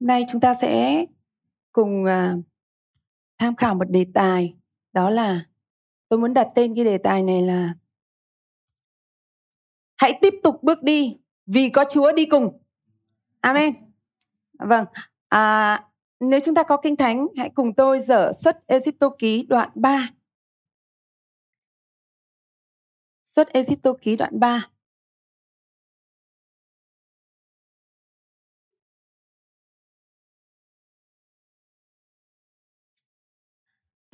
Hôm nay chúng ta sẽ cùng uh, tham khảo một đề tài đó là tôi muốn đặt tên cái đề tài này là hãy tiếp tục bước đi vì có Chúa đi cùng. Amen. Vâng. À, nếu chúng ta có kinh thánh, hãy cùng tôi dở xuất Egypto ký đoạn 3. Xuất Egypto ký đoạn 3.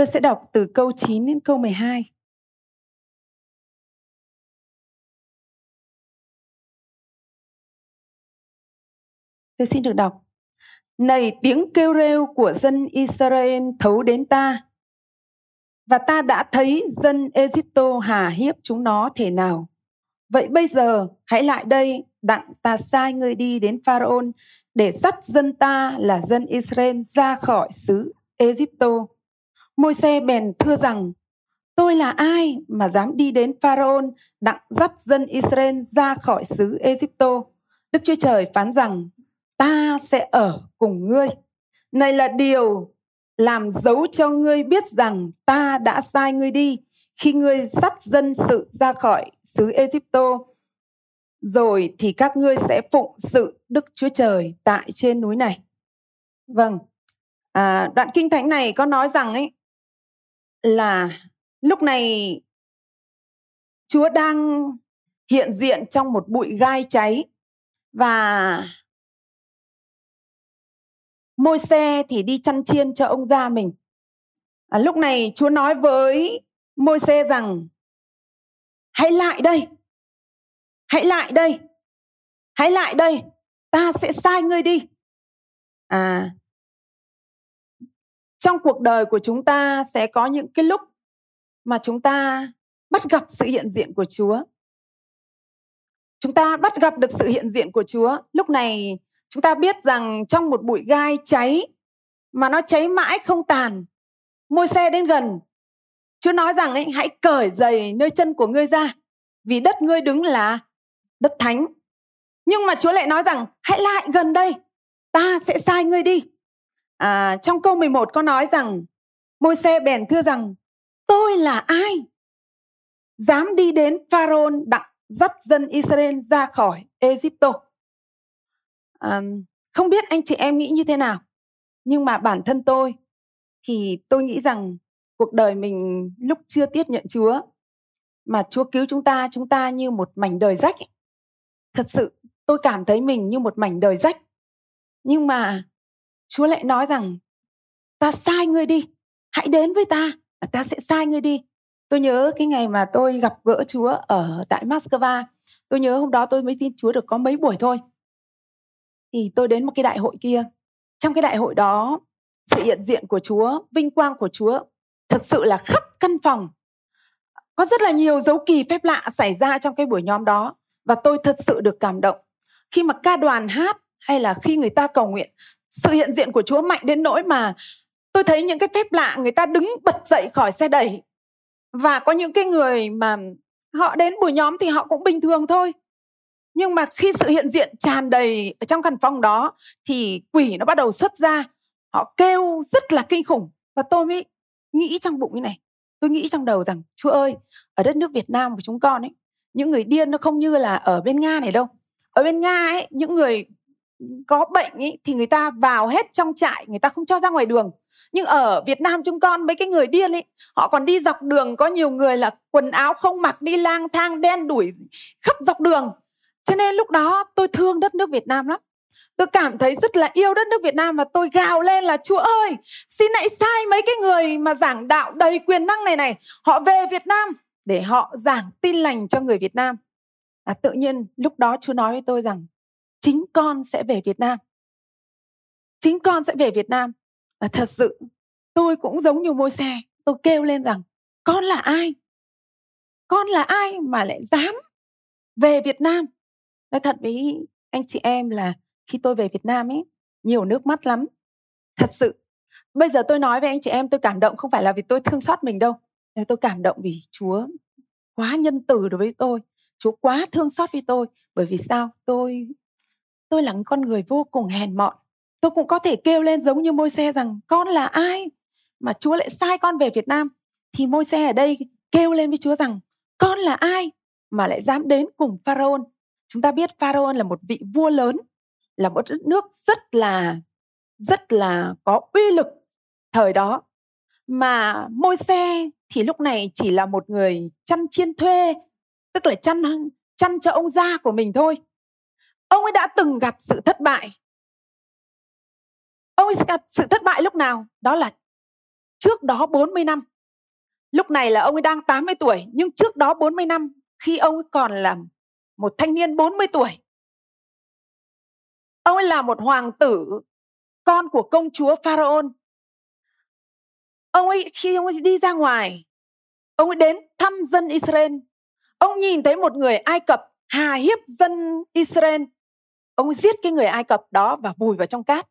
Tôi sẽ đọc từ câu 9 đến câu 12. Tôi xin được đọc. Này tiếng kêu rêu của dân Israel thấu đến ta. Và ta đã thấy dân Egypto hà hiếp chúng nó thể nào. Vậy bây giờ hãy lại đây đặng ta sai ngươi đi đến Pharaoh để dắt dân ta là dân Israel ra khỏi xứ Egypto môi xe bèn thưa rằng tôi là ai mà dám đi đến pharaoh đặng dắt dân israel ra khỏi xứ egypto đức chúa trời phán rằng ta sẽ ở cùng ngươi này là điều làm dấu cho ngươi biết rằng ta đã sai ngươi đi khi ngươi dắt dân sự ra khỏi xứ Egypto. Rồi thì các ngươi sẽ phụng sự Đức Chúa Trời tại trên núi này. Vâng, à, đoạn kinh thánh này có nói rằng ấy là lúc này Chúa đang hiện diện trong một bụi gai cháy và môi xe thì đi chăn chiên cho ông gia mình. À, lúc này Chúa nói với môi xe rằng hãy lại đây, hãy lại đây, hãy lại đây, ta sẽ sai ngươi đi. À, trong cuộc đời của chúng ta sẽ có những cái lúc mà chúng ta bắt gặp sự hiện diện của Chúa. Chúng ta bắt gặp được sự hiện diện của Chúa. Lúc này chúng ta biết rằng trong một bụi gai cháy mà nó cháy mãi không tàn. Môi xe đến gần. Chúa nói rằng ấy, hãy cởi giày nơi chân của ngươi ra vì đất ngươi đứng là đất thánh. Nhưng mà Chúa lại nói rằng hãy lại gần đây, ta sẽ sai ngươi đi. À, trong câu 11 có nói rằng môi xe bèn thưa rằng tôi là ai? Dám đi đến Pharaoh đặng dắt dân Israel ra khỏi Egypto. À, không biết anh chị em nghĩ như thế nào, nhưng mà bản thân tôi thì tôi nghĩ rằng cuộc đời mình lúc chưa tiếp nhận Chúa mà Chúa cứu chúng ta, chúng ta như một mảnh đời rách. Thật sự tôi cảm thấy mình như một mảnh đời rách. Nhưng mà Chúa lại nói rằng ta sai ngươi đi, hãy đến với ta và ta sẽ sai ngươi đi. Tôi nhớ cái ngày mà tôi gặp gỡ Chúa ở tại Moscow, tôi nhớ hôm đó tôi mới tin Chúa được có mấy buổi thôi. Thì tôi đến một cái đại hội kia. Trong cái đại hội đó, sự hiện diện của Chúa, vinh quang của Chúa thực sự là khắp căn phòng. Có rất là nhiều dấu kỳ phép lạ xảy ra trong cái buổi nhóm đó và tôi thật sự được cảm động. Khi mà ca đoàn hát hay là khi người ta cầu nguyện, sự hiện diện của Chúa mạnh đến nỗi mà tôi thấy những cái phép lạ người ta đứng bật dậy khỏi xe đẩy. Và có những cái người mà họ đến buổi nhóm thì họ cũng bình thường thôi. Nhưng mà khi sự hiện diện tràn đầy ở trong căn phòng đó thì quỷ nó bắt đầu xuất ra. Họ kêu rất là kinh khủng. Và tôi mới nghĩ trong bụng như này, tôi nghĩ trong đầu rằng, chúa ơi, ở đất nước việt nam của chúng con ấy, những người điên nó không như là ở bên nga này đâu. Ở bên nga ấy, những người có bệnh ý, thì người ta vào hết trong trại người ta không cho ra ngoài đường. Nhưng ở Việt Nam chúng con mấy cái người điên ấy họ còn đi dọc đường có nhiều người là quần áo không mặc đi lang thang đen đuổi khắp dọc đường. Cho nên lúc đó tôi thương đất nước Việt Nam lắm. Tôi cảm thấy rất là yêu đất nước Việt Nam và tôi gào lên là Chúa ơi xin hãy sai mấy cái người mà giảng đạo đầy quyền năng này này. Họ về Việt Nam để họ giảng tin lành cho người Việt Nam. À, tự nhiên lúc đó Chúa nói với tôi rằng chính con sẽ về Việt Nam. Chính con sẽ về Việt Nam. Và thật sự tôi cũng giống như môi xe. Tôi kêu lên rằng con là ai? Con là ai mà lại dám về Việt Nam? Nói thật với anh chị em là khi tôi về Việt Nam ấy, nhiều nước mắt lắm. Thật sự. Bây giờ tôi nói với anh chị em tôi cảm động không phải là vì tôi thương xót mình đâu. Tôi cảm động vì Chúa quá nhân từ đối với tôi. Chúa quá thương xót với tôi. Bởi vì sao? Tôi tôi là con người vô cùng hèn mọn tôi cũng có thể kêu lên giống như môi xe rằng con là ai mà Chúa lại sai con về Việt Nam thì môi xe ở đây kêu lên với Chúa rằng con là ai mà lại dám đến cùng Pharaoh. Chúng ta biết Pharaoh là một vị vua lớn, là một đất nước rất là rất là có uy lực thời đó. Mà môi xe thì lúc này chỉ là một người chăn chiên thuê, tức là chăn chăn cho ông gia của mình thôi. Ông ấy đã từng gặp sự thất bại. Ông ấy gặp sự thất bại lúc nào? Đó là trước đó 40 năm. Lúc này là ông ấy đang 80 tuổi, nhưng trước đó 40 năm khi ông ấy còn là một thanh niên 40 tuổi. Ông ấy là một hoàng tử, con của công chúa Pharaoh. Ông ấy khi ông ấy đi ra ngoài, ông ấy đến thăm dân Israel. Ông nhìn thấy một người Ai Cập hà hiếp dân Israel. Ông giết cái người Ai Cập đó và vùi vào trong cát.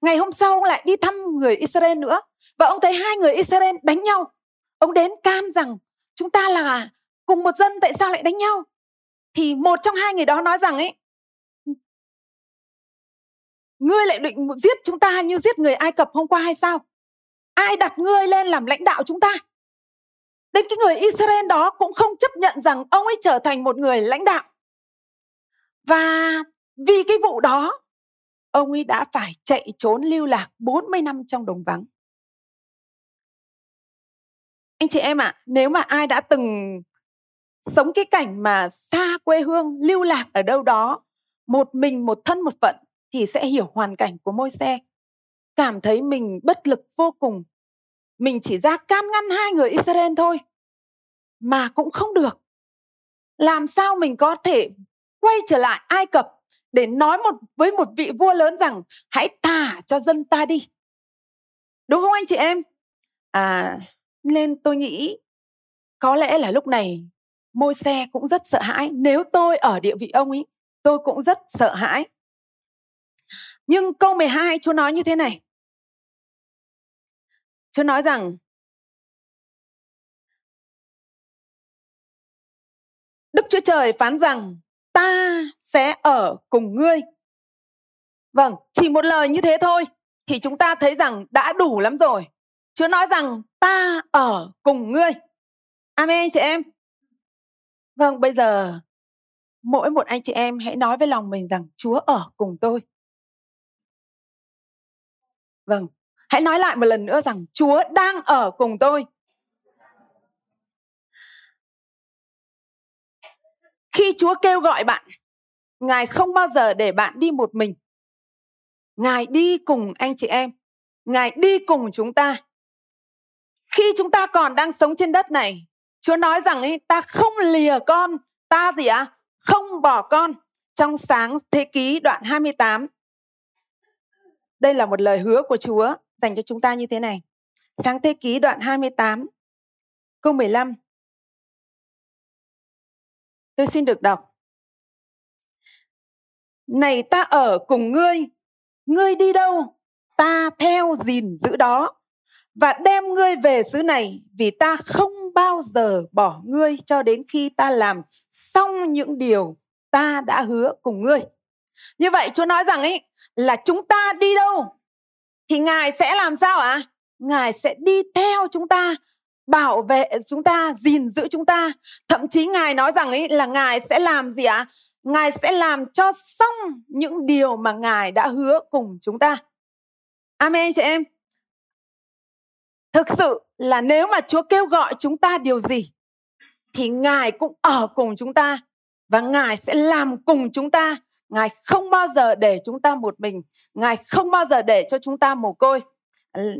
Ngày hôm sau ông lại đi thăm người Israel nữa và ông thấy hai người Israel đánh nhau. Ông đến can rằng chúng ta là cùng một dân, tại sao lại đánh nhau? Thì một trong hai người đó nói rằng ấy, Ngươi lại định giết chúng ta như giết người Ai Cập hôm qua hay sao? Ai đặt ngươi lên làm lãnh đạo chúng ta? Đến cái người Israel đó cũng không chấp nhận rằng ông ấy trở thành một người lãnh đạo. Và vì cái vụ đó, ông ấy đã phải chạy trốn lưu lạc 40 năm trong đồng vắng. Anh chị em ạ, à, nếu mà ai đã từng sống cái cảnh mà xa quê hương, lưu lạc ở đâu đó, một mình một thân một phận thì sẽ hiểu hoàn cảnh của môi xe. Cảm thấy mình bất lực vô cùng. Mình chỉ ra can ngăn hai người Israel thôi. Mà cũng không được. Làm sao mình có thể quay trở lại Ai Cập để nói một với một vị vua lớn rằng hãy thả cho dân ta đi. Đúng không anh chị em? À, nên tôi nghĩ có lẽ là lúc này môi xe cũng rất sợ hãi. Nếu tôi ở địa vị ông ấy, tôi cũng rất sợ hãi. Nhưng câu 12 Chúa nói như thế này. Chúa nói rằng Đức Chúa Trời phán rằng ta sẽ ở cùng ngươi. Vâng, chỉ một lời như thế thôi thì chúng ta thấy rằng đã đủ lắm rồi. Chúa nói rằng ta ở cùng ngươi. Amen chị em. Vâng, bây giờ mỗi một anh chị em hãy nói với lòng mình rằng Chúa ở cùng tôi. Vâng, hãy nói lại một lần nữa rằng Chúa đang ở cùng tôi. Khi Chúa kêu gọi bạn, Ngài không bao giờ để bạn đi một mình. Ngài đi cùng anh chị em, Ngài đi cùng chúng ta. Khi chúng ta còn đang sống trên đất này, Chúa nói rằng ấy, ta không lìa con, ta gì ạ? À? Không bỏ con. Trong sáng thế ký đoạn 28. Đây là một lời hứa của Chúa dành cho chúng ta như thế này. Sáng thế ký đoạn 28, câu 15. Tôi xin được đọc. Này ta ở cùng ngươi, ngươi đi đâu, ta theo gìn giữ đó và đem ngươi về xứ này vì ta không bao giờ bỏ ngươi cho đến khi ta làm xong những điều ta đã hứa cùng ngươi. Như vậy Chúa nói rằng ấy là chúng ta đi đâu thì Ngài sẽ làm sao ạ? À? Ngài sẽ đi theo chúng ta bảo vệ chúng ta, gìn giữ chúng ta. Thậm chí Ngài nói rằng ấy là Ngài sẽ làm gì ạ? À? Ngài sẽ làm cho xong những điều mà Ngài đã hứa cùng chúng ta. Amen chị em. Thực sự là nếu mà Chúa kêu gọi chúng ta điều gì thì Ngài cũng ở cùng chúng ta và Ngài sẽ làm cùng chúng ta. Ngài không bao giờ để chúng ta một mình, Ngài không bao giờ để cho chúng ta mồ côi.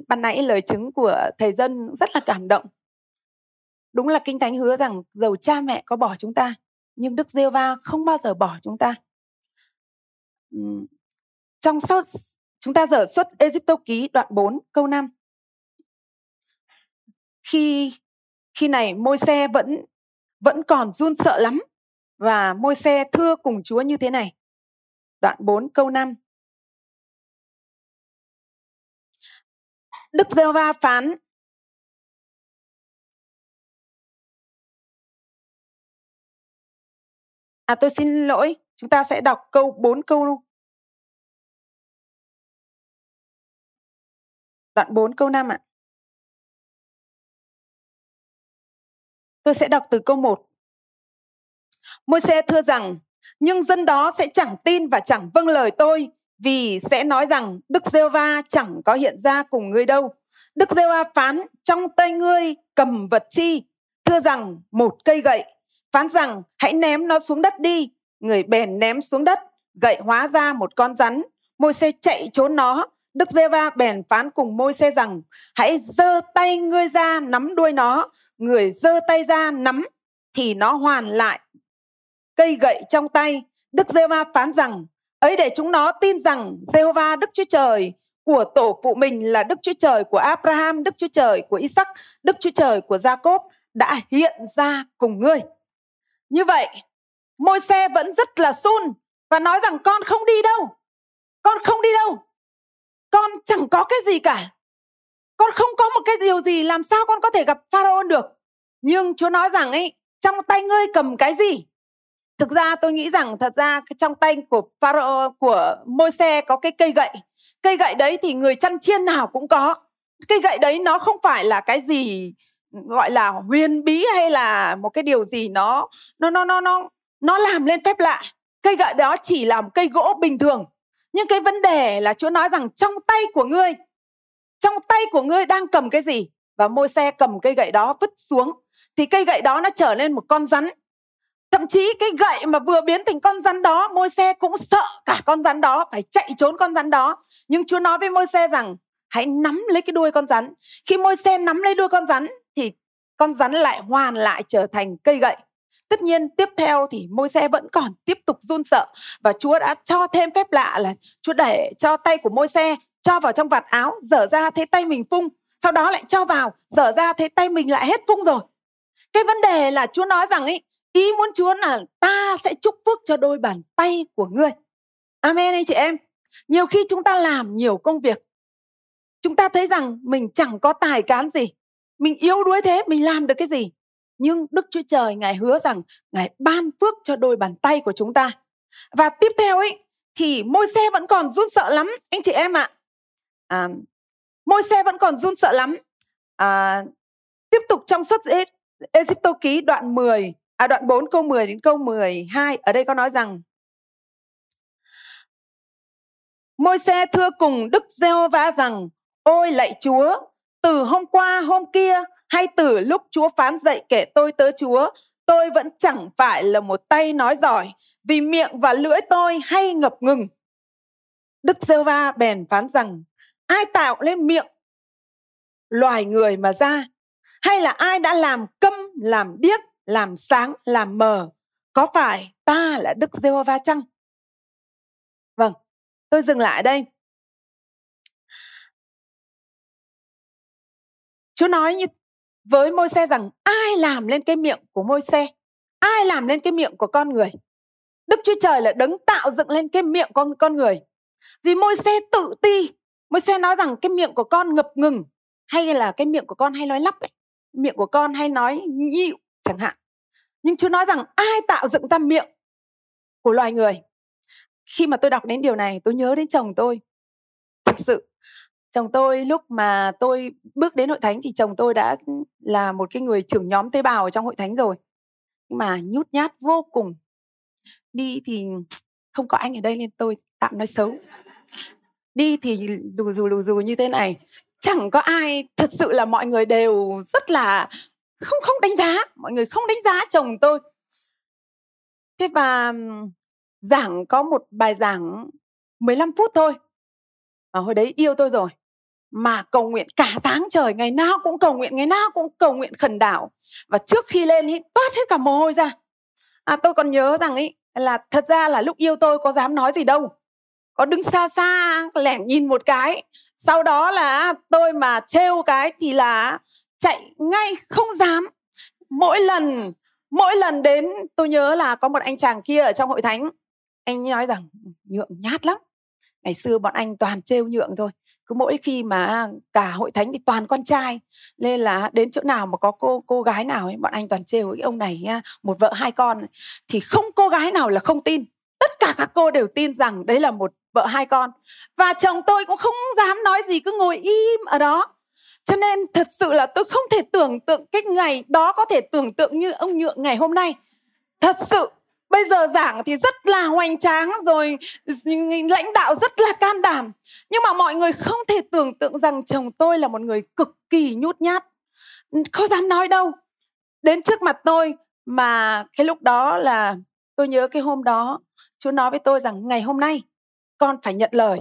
Ban nãy lời chứng của thầy dân rất là cảm động. Đúng là Kinh Thánh hứa rằng dầu cha mẹ có bỏ chúng ta, nhưng Đức giê va không bao giờ bỏ chúng ta. Trong sau chúng ta dở xuất Egypto ký đoạn 4 câu 5 khi khi này môi xe vẫn vẫn còn run sợ lắm và môi xe thưa cùng Chúa như thế này. Đoạn 4 câu 5. Đức giê va phán À tôi xin lỗi, chúng ta sẽ đọc câu 4 câu đoạn 4 câu 5 ạ. Tôi sẽ đọc từ câu 1. Môi xe thưa rằng, nhưng dân đó sẽ chẳng tin và chẳng vâng lời tôi, vì sẽ nói rằng Đức giê va chẳng có hiện ra cùng ngươi đâu. Đức giê va phán trong tay ngươi cầm vật chi, thưa rằng một cây gậy, phán rằng hãy ném nó xuống đất đi. Người bèn ném xuống đất, gậy hóa ra một con rắn. môi xe chạy trốn nó, Đức giê va bèn phán cùng môi xe rằng hãy giơ tay ngươi ra nắm đuôi nó. Người giơ tay ra nắm thì nó hoàn lại cây gậy trong tay. Đức giê va phán rằng ấy để chúng nó tin rằng Jehovah Đức Chúa Trời của tổ phụ mình là Đức Chúa Trời của Abraham, Đức Chúa Trời của Isaac, Đức Chúa Trời của Jacob đã hiện ra cùng ngươi. Như vậy, môi xe vẫn rất là sun và nói rằng con không đi đâu. Con không đi đâu. Con chẳng có cái gì cả. Con không có một cái điều gì làm sao con có thể gặp Pharaoh được. Nhưng Chúa nói rằng ấy, trong tay ngươi cầm cái gì? Thực ra tôi nghĩ rằng thật ra trong tay của Pharaoh của môi xe có cái cây gậy. Cây gậy đấy thì người chăn chiên nào cũng có. Cây gậy đấy nó không phải là cái gì gọi là huyền bí hay là một cái điều gì nó nó nó nó nó nó làm lên phép lạ. Cây gậy đó chỉ là một cây gỗ bình thường. Nhưng cái vấn đề là Chúa nói rằng trong tay của ngươi, trong tay của ngươi đang cầm cái gì? Và môi xe cầm cây gậy đó vứt xuống, thì cây gậy đó nó trở nên một con rắn. Thậm chí cái gậy mà vừa biến thành con rắn đó môi xe cũng sợ cả con rắn đó phải chạy trốn con rắn đó. Nhưng Chúa nói với môi xe rằng, hãy nắm lấy cái đuôi con rắn. Khi môi xe nắm lấy đuôi con rắn con rắn lại hoàn lại trở thành cây gậy. Tất nhiên tiếp theo thì môi xe vẫn còn tiếp tục run sợ và Chúa đã cho thêm phép lạ là Chúa để cho tay của môi xe cho vào trong vạt áo, dở ra thấy tay mình phung, sau đó lại cho vào, dở ra thấy tay mình lại hết phung rồi. Cái vấn đề là Chúa nói rằng ấy, ý muốn Chúa là ta sẽ chúc phước cho đôi bàn tay của ngươi. Amen anh chị em. Nhiều khi chúng ta làm nhiều công việc, chúng ta thấy rằng mình chẳng có tài cán gì, mình yếu đuối thế mình làm được cái gì? Nhưng đức chúa trời ngài hứa rằng ngài ban phước cho đôi bàn tay của chúng ta. Và tiếp theo ấy thì môi xe vẫn còn run sợ lắm anh chị em ạ. À, môi xe vẫn còn run sợ lắm. À, tiếp tục trong xuất Egypto ký đoạn 10 à đoạn 4 câu 10 đến câu 12 ở đây có nói rằng Môi xe thưa cùng Đức Gieo-va rằng Ôi lạy Chúa từ hôm qua hôm kia hay từ lúc Chúa phán dạy kể tôi tới Chúa, tôi vẫn chẳng phải là một tay nói giỏi, vì miệng và lưỡi tôi hay ngập ngừng. Đức giê va bèn phán rằng, ai tạo lên miệng loài người mà ra, hay là ai đã làm câm, làm điếc, làm sáng, làm mờ, có phải ta là Đức giê va chăng? Vâng, tôi dừng lại đây. Chúa nói như với môi xe rằng, ai làm lên cái miệng của môi xe ai làm lên cái miệng của con người? Đức chúa trời là đấng tạo dựng lên cái miệng con con người. Vì môi xe tự ti môi xe nói rằng cái miệng của con ngập ngừng, hay là cái miệng của con hay nói lắp ấy, miệng của con hay nói nhịu chẳng hạn. Nhưng chúa nói rằng ai tạo dựng ra miệng của loài người? Khi mà tôi đọc đến điều này, tôi nhớ đến chồng tôi. Thực sự chồng tôi lúc mà tôi bước đến hội thánh thì chồng tôi đã ừ, là một cái người trưởng nhóm tế bào ở trong hội thánh rồi. Nhưng mà nhút nhát vô cùng. Đi thì không có anh ở đây nên tôi tạm nói xấu. Đi thì lù dù lù dù như thế này, chẳng có ai thật sự là mọi người đều rất là không không đánh giá, mọi người không đánh giá chồng tôi. Thế và giảng có một bài giảng 15 phút thôi. Mà hồi đấy yêu tôi rồi mà cầu nguyện cả tháng trời ngày nào cũng cầu nguyện ngày nào cũng cầu nguyện khẩn đảo. Và trước khi lên ý toát hết cả mồ hôi ra. À, tôi còn nhớ rằng ấy là thật ra là lúc yêu tôi có dám nói gì đâu. Có đứng xa xa lẻn nhìn một cái. Sau đó là tôi mà trêu cái thì là chạy ngay không dám. Mỗi lần mỗi lần đến tôi nhớ là có một anh chàng kia ở trong hội thánh. Anh nói rằng nhượng nhát lắm. Ngày xưa bọn anh toàn trêu nhượng thôi cứ mỗi khi mà cả hội thánh thì toàn con trai, nên là đến chỗ nào mà có cô cô gái nào ấy, bọn anh toàn trêu cái ông này một vợ hai con thì không cô gái nào là không tin. Tất tất cả các cô đều tin rằng đấy là một vợ hai con. Và chồng tôi cũng không dám nói gì, cứ ngồi im ở đó. Cho nên thật sự là tôi không thể tưởng tượng cái ngày đó có thể tưởng tượng như ông nhượng ngày hôm nay. Thật sự bây giờ giảng thì rất là hoành tráng rồi lãnh đạo rất là can đảm. Nhưng mà mọi người không thể tưởng tượng rằng chồng tôi là một người cực kỳ nhút nhát. Không dám nói đâu. Đến trước mặt tôi mà cái lúc đó là, tôi nhớ cái hôm đó chú nói với tôi rằng ngày hôm nay con phải nhận lời.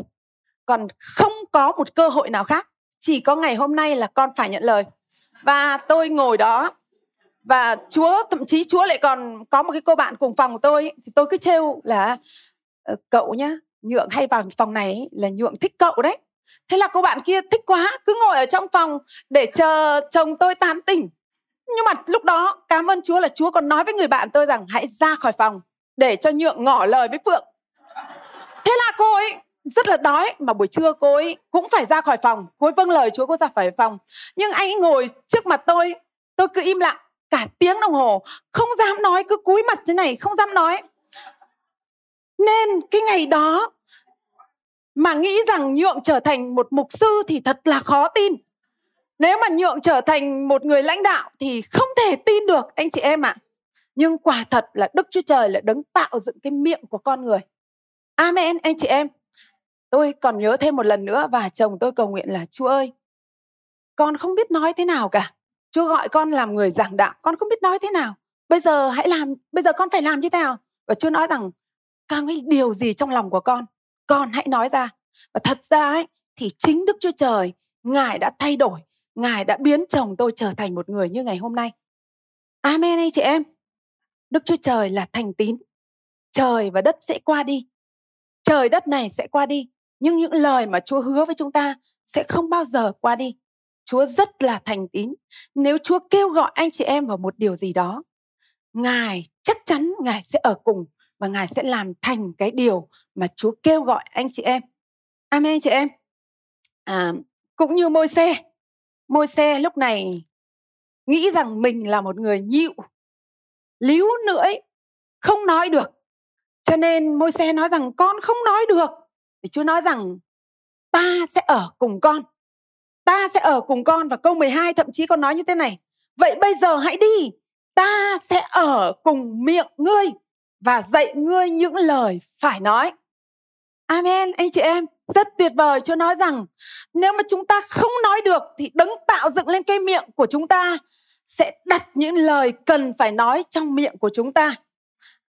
Còn không có một cơ hội nào khác. Chỉ có ngày hôm nay là con phải nhận lời. Và tôi ngồi đó và chúa, thậm chí chúa lại còn có một cái cô bạn cùng phòng của tôi thì tôi cứ trêu là ờ, cậu nhá, nhượng hay vào phòng này là nhượng thích cậu đấy. Thế là cô bạn kia thích quá, cứ ngồi ở trong phòng để chờ chồng tôi tán tỉnh. Nhưng mà lúc đó, cảm ơn chúa là chúa còn nói với người bạn tôi rằng, hãy ra khỏi phòng để cho nhượng ngỏ lời với phượng. Thế là cô ấy rất là đói, mà buổi trưa cô ấy cũng phải ra khỏi phòng. Cô ấy vâng lời chúa, cô ra khỏi phòng. Nhưng anh ấy ngồi trước mặt tôi tôi cứ im lặng cả tiếng đồng hồ, không dám nói, cứ cúi mặt thế này, không dám nói. Nên cái ngày đó mà nghĩ rằng nhượng trở thành một mục sư thì thật là khó tin. Nếu mà nhượng trở thành một người lãnh đạo thì không thể tin được, anh chị em ạ. À. nhưng quả thật là đức chúa trời là đấng tạo dựng cái miệng của con người. Amen, anh chị em. Tôi còn nhớ thêm một lần nữa và chồng tôi cầu nguyện là, chúa ơi, con không biết nói thế nào cả chúa gọi con làm người giảng đạo, con không biết nói thế nào. Bây giờ hãy làm, bây giờ con phải làm như thế nào? Và chúa nói rằng càng cái điều gì trong lòng của con? Con hãy nói ra. Và thật ra ấy, thì chính đức chúa trời, ngài đã thay đổi, ngài đã biến chồng tôi trở thành một người như ngày hôm nay. Amen ấy chị em. Đức chúa trời là thành tín. Trời và đất sẽ qua đi. Trời đất này sẽ qua đi, nhưng những lời mà chúa hứa với chúng ta sẽ không bao giờ qua đi chúa rất là thành tín. Nếu chúa kêu gọi anh chị em vào một điều gì đó ngài chắc chắn ngài sẽ ở cùng và ngài sẽ làm thành cái điều mà chúa kêu gọi anh chị em. Amen anh chị em. À, cũng như môi xe môi xe lúc này nghĩ rằng mình là một người nhịu líu lưỡi không nói được. Cho nên môi xe nói rằng con không nói được. Thì chúa nói rằng ta sẽ ở cùng con ta sẽ ở cùng con và câu 12 thậm chí còn nói như thế này. Vậy bây giờ hãy đi. Ta sẽ ở cùng miệng ngươi và dạy ngươi những lời phải nói. Amen. Anh chị em rất tuyệt vời. Chúa nói rằng nếu mà chúng ta không nói được thì đấng tạo dựng lên cái miệng của chúng ta sẽ đặt những lời cần phải nói trong miệng của chúng ta.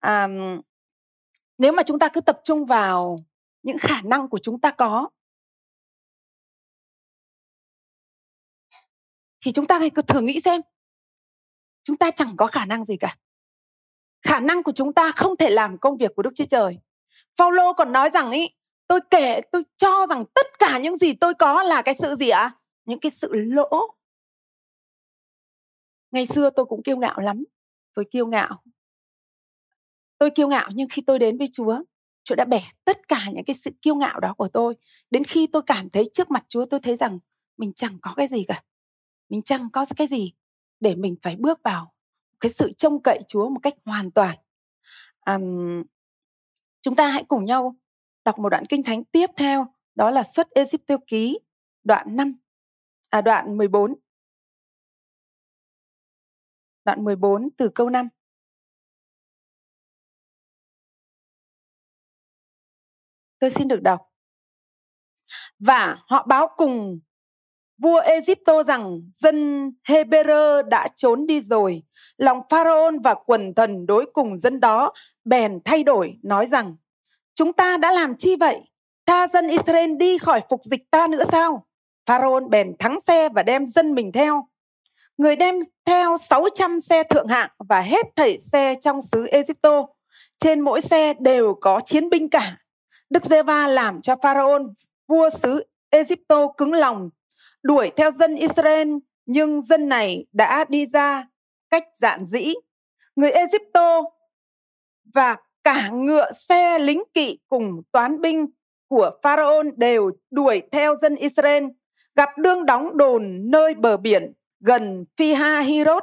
À, nếu mà chúng ta cứ tập trung vào những khả năng của chúng ta có thì chúng ta hãy cứ thử nghĩ xem. Chúng ta chẳng có khả năng gì cả. Khả năng của chúng ta không thể làm công việc của đức chúa trời. Phaolô còn nói rằng ý, tôi kể, tôi cho rằng tất cả những gì tôi có là cái sự gì ạ? À? những cái sự lỗ. Ngày xưa tôi cũng kiêu ngạo lắm. Tôi kiêu ngạo. Tôi kiêu ngạo nhưng khi tôi đến với chúa chúa đã bẻ tất cả những cái sự kiêu ngạo đó của tôi. Đến khi tôi cảm thấy trước mặt chúa, tôi thấy rằng mình chẳng có cái gì cả mình chẳng có cái gì để mình phải bước vào cái sự trông cậy chúa một cách hoàn toàn? À, chúng ta hãy cùng nhau đọc một đoạn kinh thánh tiếp theo đó là xuất Egypto ký đoạn 5 à đoạn 14 đoạn 14 từ câu 5 Tôi xin được đọc. Và họ báo cùng vua Egypto rằng dân Hebrew đã trốn đi rồi. Lòng Pharaoh và quần thần đối cùng dân đó bèn thay đổi nói rằng Chúng ta đã làm chi vậy? Tha dân Israel đi khỏi phục dịch ta nữa sao? Pharaoh bèn thắng xe và đem dân mình theo. Người đem theo 600 xe thượng hạng và hết thảy xe trong xứ Egypto. Trên mỗi xe đều có chiến binh cả. Đức Giê-va làm cho Pharaoh, vua xứ Egypto cứng lòng, đuổi theo dân Israel, nhưng dân này đã đi ra cách dạn dĩ. Người Egypto và cả ngựa xe lính kỵ cùng toán binh của Pharaoh đều đuổi theo dân Israel, gặp đương đóng đồn nơi bờ biển gần Phi Ha Hirot,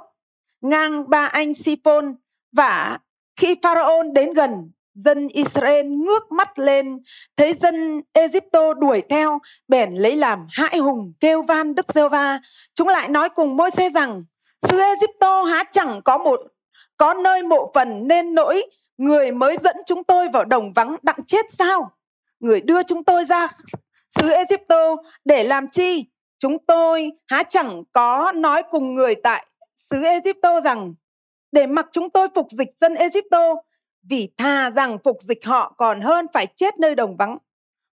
ngang ba anh Siphon và khi Pharaoh đến gần, dân Israel ngước mắt lên, thấy dân Egypto đuổi theo, bèn lấy làm hãi hùng kêu van Đức giê va Chúng lại nói cùng môi xe rằng, xứ Egypto há chẳng có một có nơi mộ phần nên nỗi người mới dẫn chúng tôi vào đồng vắng đặng chết sao? Người đưa chúng tôi ra xứ Egypto để làm chi? Chúng tôi há chẳng có nói cùng người tại xứ Egypto rằng để mặc chúng tôi phục dịch dân Egypto vì thà rằng phục dịch họ còn hơn phải chết nơi đồng vắng.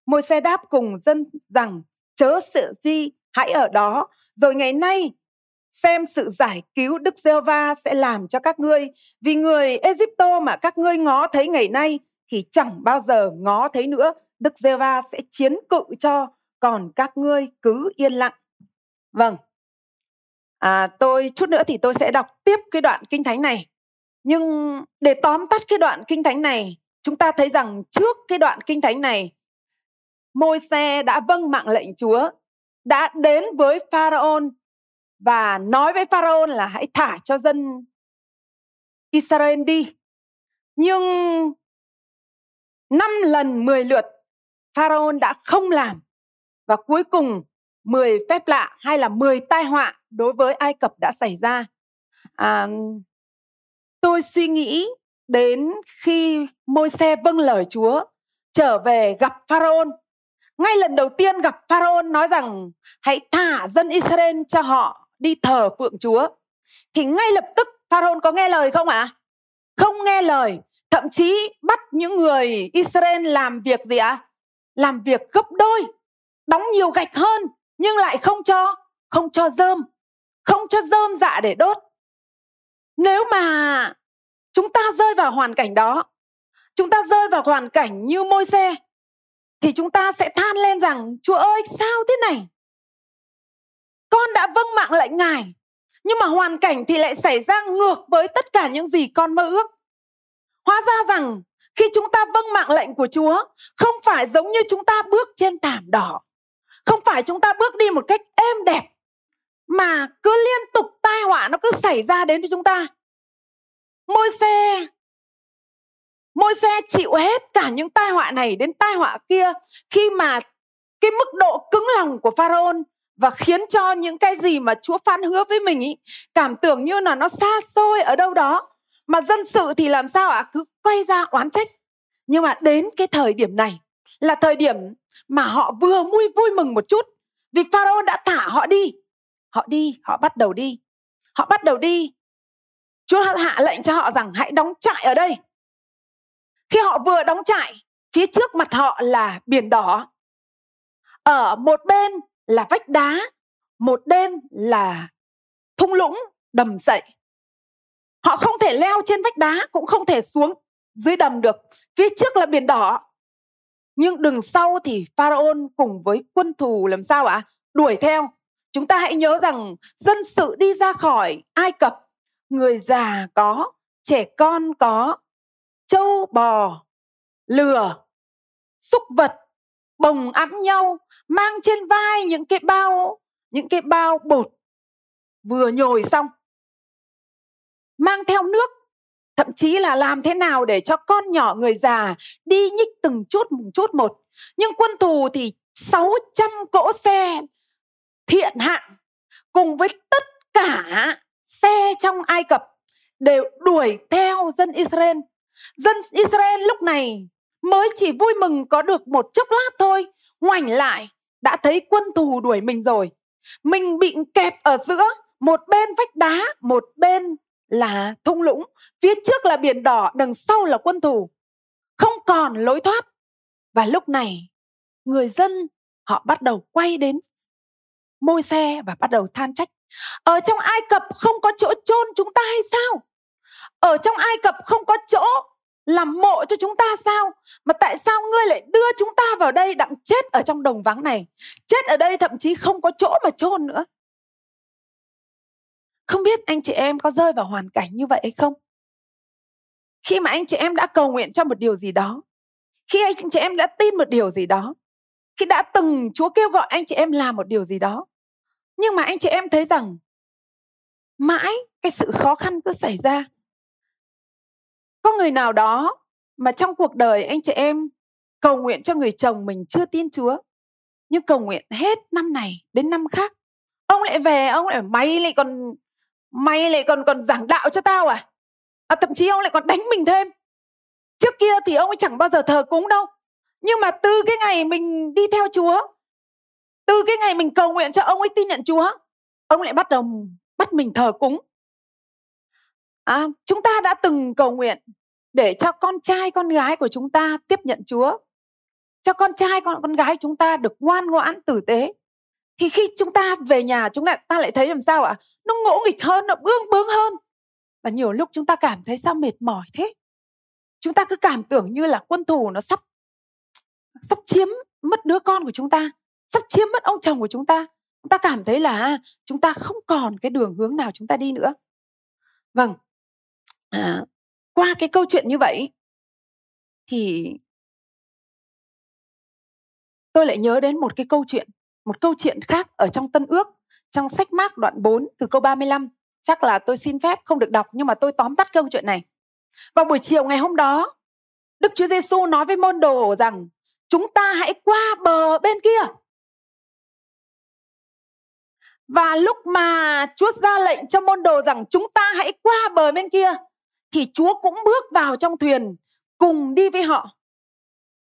Môi xe đáp cùng dân rằng chớ sự chi hãy ở đó rồi ngày nay xem sự giải cứu Đức giê va sẽ làm cho các ngươi. Vì người Egypto mà các ngươi ngó thấy ngày nay thì chẳng bao giờ ngó thấy nữa. Đức giê va sẽ chiến cự cho còn các ngươi cứ yên lặng. Vâng. À, tôi chút nữa thì tôi sẽ đọc tiếp cái đoạn kinh thánh này nhưng để tóm tắt cái đoạn kinh thánh này chúng ta thấy rằng trước cái đoạn kinh thánh này môi xe đã vâng mạng lệnh chúa đã đến với pharaoh và nói với pharaoh là hãy thả cho dân israel đi nhưng năm lần mười lượt pharaoh đã không làm và cuối cùng 10 phép lạ hay là 10 tai họa đối với Ai Cập đã xảy ra. À, tôi suy nghĩ đến khi môi xe vâng lời Chúa trở về gặp Pharaoh. Ngay lần đầu tiên gặp Pharaoh nói rằng hãy thả dân Israel cho họ đi thờ phượng Chúa. Thì ngay lập tức Pharaoh có nghe lời không ạ? À? Không nghe lời, thậm chí bắt những người Israel làm việc gì ạ? À? Làm việc gấp đôi, đóng nhiều gạch hơn nhưng lại không cho không cho dơm không cho dơm dạ để đốt nếu mà chúng ta rơi vào hoàn cảnh đó, chúng ta rơi vào hoàn cảnh như môi xe, thì chúng ta sẽ than lên rằng, chúa ơi, sao thế này? Con đã vâng mạng lệnh ngài, nhưng mà hoàn cảnh thì lại xảy ra ngược với tất cả những gì con mơ ước. Hóa ra rằng, khi chúng ta vâng mạng lệnh của chúa, không phải giống như chúng ta bước trên thảm đỏ, không phải chúng ta bước đi một cách êm đẹp mà cứ liên tục tai họa nó cứ xảy ra đến với chúng ta môi xe môi xe chịu hết cả những tai họa này đến tai họa kia khi mà cái mức độ cứng lòng của pharaoh và khiến cho những cái gì mà Chúa phán hứa với mình ý, cảm tưởng như là nó xa xôi ở đâu đó mà dân sự thì làm sao ạ à? cứ quay ra oán trách nhưng mà đến cái thời điểm này là thời điểm mà họ vừa vui vui mừng một chút vì Pharaoh đã thả họ đi. Họ đi, họ bắt đầu đi. Họ bắt đầu đi. Chúa hạ lệnh cho họ rằng hãy đóng trại ở đây. Khi họ vừa đóng trại, phía trước mặt họ là biển đỏ. Ở một bên là vách đá, một bên là thung lũng đầm dậy. Họ không thể leo trên vách đá, cũng không thể xuống dưới đầm được. Phía trước là biển đỏ, nhưng đường sau thì pharaoh cùng với quân thù làm sao ạ đuổi theo chúng ta hãy nhớ rằng dân sự đi ra khỏi ai cập, người già có, trẻ con có, trâu bò, lừa, súc vật bồng ẵm nhau, mang trên vai những cái bao, những cái bao bột vừa nhồi xong. Mang theo nước, thậm chí là làm thế nào để cho con nhỏ người già đi nhích từng chút, một chút một. Nhưng quân thù thì 600 cỗ xe thiện hạng cùng với tất cả xe trong Ai Cập đều đuổi theo dân Israel. Dân Israel lúc này mới chỉ vui mừng có được một chốc lát thôi, ngoảnh lại đã thấy quân thù đuổi mình rồi. Mình bị kẹt ở giữa, một bên vách đá, một bên là thung lũng, phía trước là biển đỏ, đằng sau là quân thù. Không còn lối thoát. Và lúc này, người dân họ bắt đầu quay đến môi xe và bắt đầu than trách. Ở trong Ai Cập không có chỗ chôn chúng ta hay sao? Ở trong Ai Cập không có chỗ làm mộ cho chúng ta sao? Mà tại sao ngươi lại đưa chúng ta vào đây đặng chết ở trong đồng vắng này? Chết ở đây thậm chí không có chỗ mà chôn nữa. Không biết anh chị em có rơi vào hoàn cảnh như vậy hay không? Khi mà anh chị em đã cầu nguyện cho một điều gì đó, khi anh chị em đã tin một điều gì đó, khi đã từng Chúa kêu gọi anh chị em làm một điều gì đó, nhưng mà anh chị em thấy rằng mãi cái sự khó khăn cứ xảy ra. Có người nào đó mà trong cuộc đời anh chị em cầu nguyện cho người chồng mình chưa tin Chúa nhưng cầu nguyện hết năm này đến năm khác ông lại về ông lại mày lại còn mày lại còn còn giảng đạo cho tao à, à thậm chí ông lại còn đánh mình thêm trước kia thì ông ấy chẳng bao giờ thờ cúng đâu nhưng mà từ cái ngày mình đi theo Chúa từ cái ngày mình cầu nguyện cho ông ấy tin nhận Chúa ông lại bắt đầu bắt mình thờ cúng. À, chúng ta đã từng cầu nguyện để cho con trai con gái của chúng ta tiếp nhận Chúa cho con trai con con gái chúng ta được ngoan ngoãn tử tế. Thì khi chúng ta về nhà chúng ta ta lại thấy làm sao ạ? Nó ngỗ nghịch hơn nó bướng bướng hơn. Và nhiều lúc chúng ta cảm thấy sao mệt mỏi thế? Chúng ta cứ cảm tưởng như là quân thù nó sắp sắp chiếm mất đứa con của chúng ta sắp chiếm mất ông chồng của chúng ta. Chúng ta cảm thấy là à, chúng ta không còn cái đường hướng nào chúng ta đi nữa. Vâng. À, qua cái câu chuyện như vậy thì tôi lại nhớ đến một cái câu chuyện một câu chuyện khác ở trong Tân Ước trong sách Mác đoạn 4 từ câu 35 chắc là tôi xin phép không được đọc nhưng mà tôi tóm tắt câu chuyện này. Vào buổi chiều ngày hôm đó Đức Chúa Giêsu nói với môn đồ rằng chúng ta hãy qua bờ bên kia và lúc mà Chúa ra lệnh cho môn đồ rằng chúng ta hãy qua bờ bên kia thì Chúa cũng bước vào trong thuyền cùng đi với họ.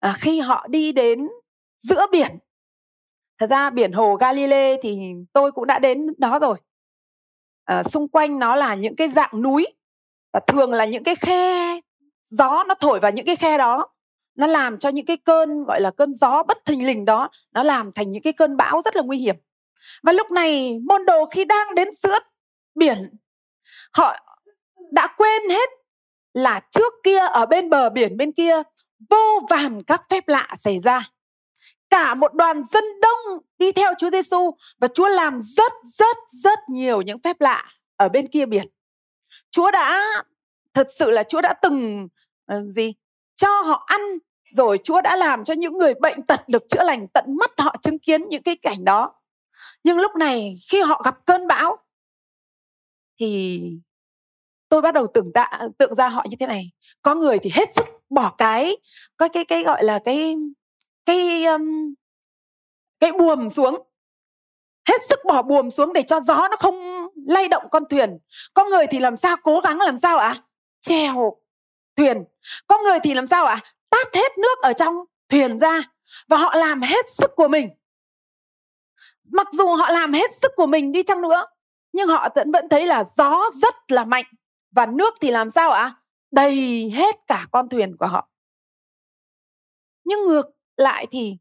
À, khi họ đi đến giữa biển, thật ra biển hồ Galilee thì tôi cũng đã đến đó rồi. À, xung quanh nó là những cái dạng núi và thường là những cái khe gió nó thổi vào những cái khe đó nó làm cho những cái cơn gọi là cơn gió bất thình lình đó nó làm thành những cái cơn bão rất là nguy hiểm và lúc này môn đồ khi đang đến giữa biển họ đã quên hết là trước kia ở bên bờ biển bên kia vô vàn các phép lạ xảy ra. Cả một đoàn dân đông đi theo Chúa Giêsu và Chúa làm rất rất rất nhiều những phép lạ ở bên kia biển. Chúa đã thật sự là Chúa đã từng uh, gì cho họ ăn rồi Chúa đã làm cho những người bệnh tật được chữa lành tận mắt họ chứng kiến những cái cảnh đó. Nhưng lúc này khi họ gặp cơn bão thì tôi bắt đầu tưởng tạ tượng ra họ như thế này. Có người thì hết sức bỏ cái cái cái cái gọi là cái cái um, cái buồm xuống. Hết sức bỏ buồm xuống để cho gió nó không lay động con thuyền. Có người thì làm sao cố gắng làm sao ạ? À? trèo thuyền. Có người thì làm sao ạ? À? tát hết nước ở trong thuyền ra và họ làm hết sức của mình mặc dù họ làm hết sức của mình đi chăng nữa nhưng họ vẫn vẫn thấy là gió rất là mạnh và nước thì làm sao ạ? Đầy hết cả con thuyền của họ. Nhưng ngược lại thì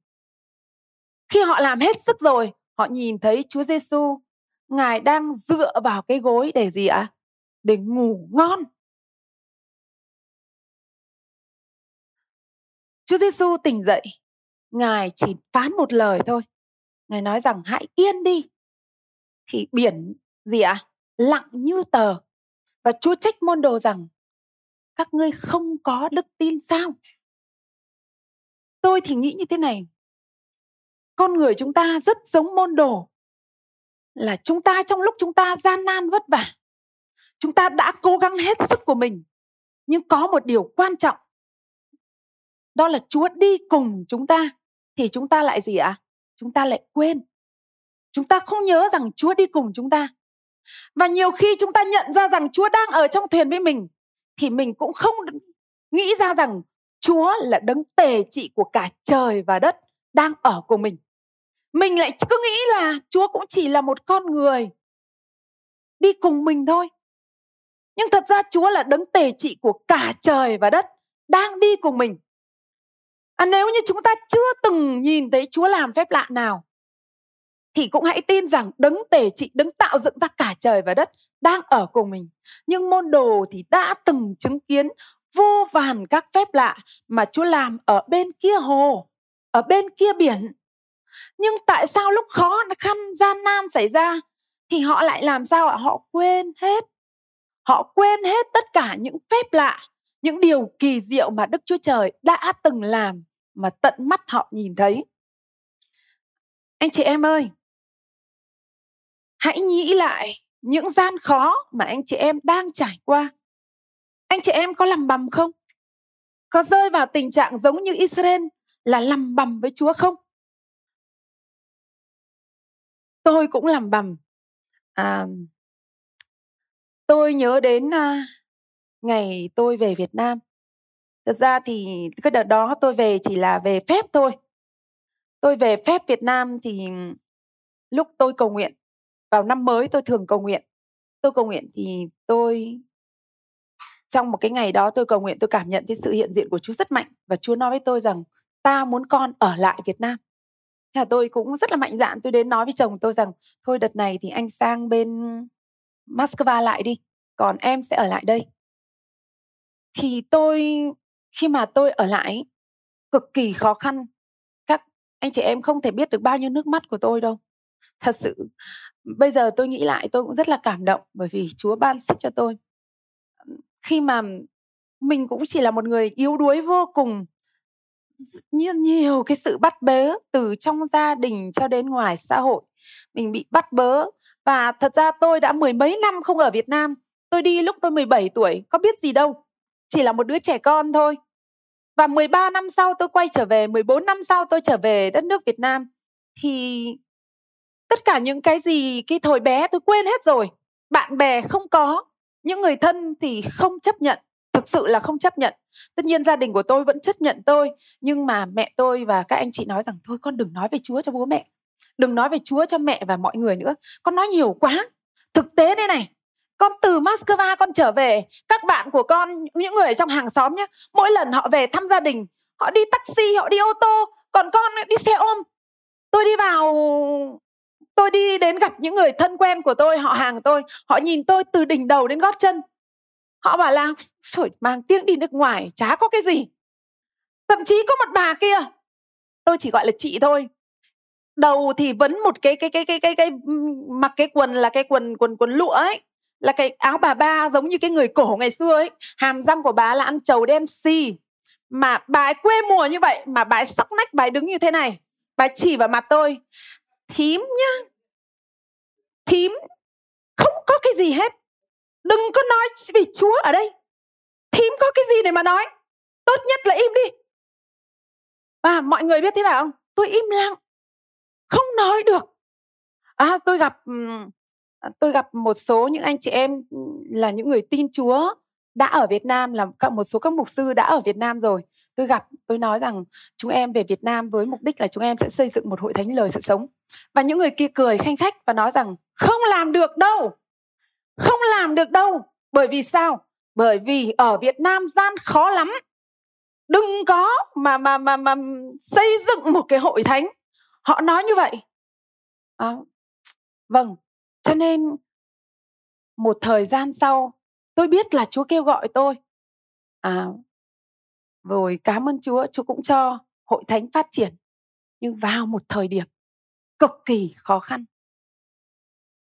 khi họ làm hết sức rồi, họ nhìn thấy Chúa Giêsu Ngài đang dựa vào cái gối để gì ạ? Để ngủ ngon. Chúa Giêsu tỉnh dậy, Ngài chỉ phán một lời thôi. Ngài nói rằng, hãy yên đi. Thì biển gì ạ? Lặng như tờ và Chúa trách môn đồ rằng, các ngươi không có đức tin sao? Tôi thì nghĩ như thế này. Con người chúng ta rất giống môn đồ. Là chúng ta trong lúc chúng ta gian nan vất vả. Chúng ta đã cố gắng hết sức của mình. Nhưng có một điều quan trọng. Đó là Chúa đi cùng chúng ta. Thì chúng ta lại gì ạ? À? Chúng ta lại quên. Chúng ta không nhớ rằng Chúa đi cùng chúng ta. Và nhiều khi chúng ta nhận ra rằng Chúa đang ở trong thuyền với mình, thì mình cũng không nghĩ ra rằng Chúa là đấng tề trị của cả trời và đất đang ở cùng mình. Mình lại cứ nghĩ là Chúa cũng chỉ là một con người đi cùng mình thôi. Nhưng thật ra Chúa là đấng tề trị của cả trời và đất đang đi cùng mình. À, nếu như chúng ta chưa từng nhìn thấy Chúa làm phép lạ nào thì cũng hãy tin rằng đấng tể trị, đấng tạo dựng ra cả trời và đất đang ở cùng mình. Nhưng môn đồ thì đã từng chứng kiến vô vàn các phép lạ mà Chúa làm ở bên kia hồ, ở bên kia biển. Nhưng tại sao lúc khó khăn gian nan xảy ra thì họ lại làm sao ạ? Họ quên hết. Họ quên hết tất cả những phép lạ, những điều kỳ diệu mà Đức Chúa Trời đã từng làm mà tận mắt họ nhìn thấy. Anh chị em ơi, hãy nghĩ lại những gian khó mà anh chị em đang trải qua anh chị em có làm bầm không có rơi vào tình trạng giống như Israel là lầm bầm với Chúa không? Tôi cũng lầm bầm. À, tôi nhớ đến à, ngày tôi về Việt Nam. Thật ra thì cái đợt đó tôi về chỉ là về phép thôi. Tôi về phép Việt Nam thì lúc tôi cầu nguyện vào năm mới tôi thường cầu nguyện. Tôi cầu nguyện thì tôi trong một cái ngày đó tôi cầu nguyện tôi cảm nhận thấy sự hiện diện của Chúa rất mạnh và Chúa nói với tôi rằng ta muốn con ở lại Việt Nam. Thế là tôi cũng rất là mạnh dạn tôi đến nói với chồng tôi rằng thôi đợt này thì anh sang bên Moscow lại đi, còn em sẽ ở lại đây. Thì tôi khi mà tôi ở lại cực kỳ khó khăn. Các anh chị em không thể biết được bao nhiêu nước mắt của tôi đâu. Thật sự bây giờ tôi nghĩ lại tôi cũng rất là cảm động bởi vì Chúa ban sức cho tôi. Khi mà mình cũng chỉ là một người yếu đuối vô cùng nhiều, nhiều cái sự bắt bớ từ trong gia đình cho đến ngoài xã hội mình bị bắt bớ và thật ra tôi đã mười mấy năm không ở Việt Nam tôi đi lúc tôi 17 tuổi có biết gì đâu chỉ là một đứa trẻ con thôi. Và 13 năm sau tôi quay trở về 14 năm sau tôi trở về đất nước Việt Nam, thì tất cả những cái gì, cái thời bé tôi quên hết rồi. Bạn bè không có, những người thân thì không chấp nhận, thực sự là không chấp nhận. Tất nhiên gia đình của tôi vẫn chấp nhận tôi, nhưng mà mẹ tôi và các anh chị nói rằng, thôi con đừng nói về chúa cho bố mẹ, đừng nói về chúa cho mẹ và mọi người nữa. Con nói nhiều quá, thực tế đây này con từ Moscow con trở về. Các bạn của con, những người ở trong hàng xóm nhé mỗi lần họ về thăm gia đình, họ đi taxi, họ đi ô tô, còn con đi xe ôm. Tôi đi vào, tôi đi đến gặp những người thân quen của tôi, họ hàng tôi, họ nhìn tôi từ đỉnh đầu đến gót chân. Họ bảo là sổi mang tiếng đi nước ngoài, chả có cái gì. Thậm chí có một bà kia, tôi chỉ gọi là chị thôi. Đầu thì vấn một cái cái cái cái cái cái, mặc cái quần là cái quần quần quần lụa ấy là cái áo bà ba giống như cái người cổ ngày xưa ấy. Hàm răng của bà là ăn trầu đen xì. Mà bà ấy quê mùa như vậy, mà bà ấy sóc nách, bà ấy đứng như thế này. Bà ấy chỉ vào mặt tôi. Thím nhá. Thím không có cái gì hết. Đừng có nói vì chúa ở đây. Thím có cái gì để mà nói? Tốt nhất là im đi. Và mọi người biết thế nào không? Tôi im lặng. Không nói được. À tôi gặp À, tôi gặp một số những anh chị em ừ, là những người tin chúa đã ở Việt Nam là một số các mục sư đã ở Việt Nam rồi. Tôi gặp tôi nói rằng chúng em về Việt Nam với mục đích là chúng em sẽ xây dựng một hội thánh lời sự sống. Và những người kia cười khanh khách và nói rằng không làm được đâu! Không làm được đâu! Bởi vì sao? Bởi vì ở Việt Nam gian khó lắm. Đừng có mà mà mà mà xây dựng một cái hội thánh. Họ nói như vậy. À, vâng cho nên một thời gian sau tôi biết là Chúa kêu gọi tôi à rồi cảm ơn Chúa Chúa cũng cho hội thánh phát triển nhưng vào một thời điểm cực kỳ khó khăn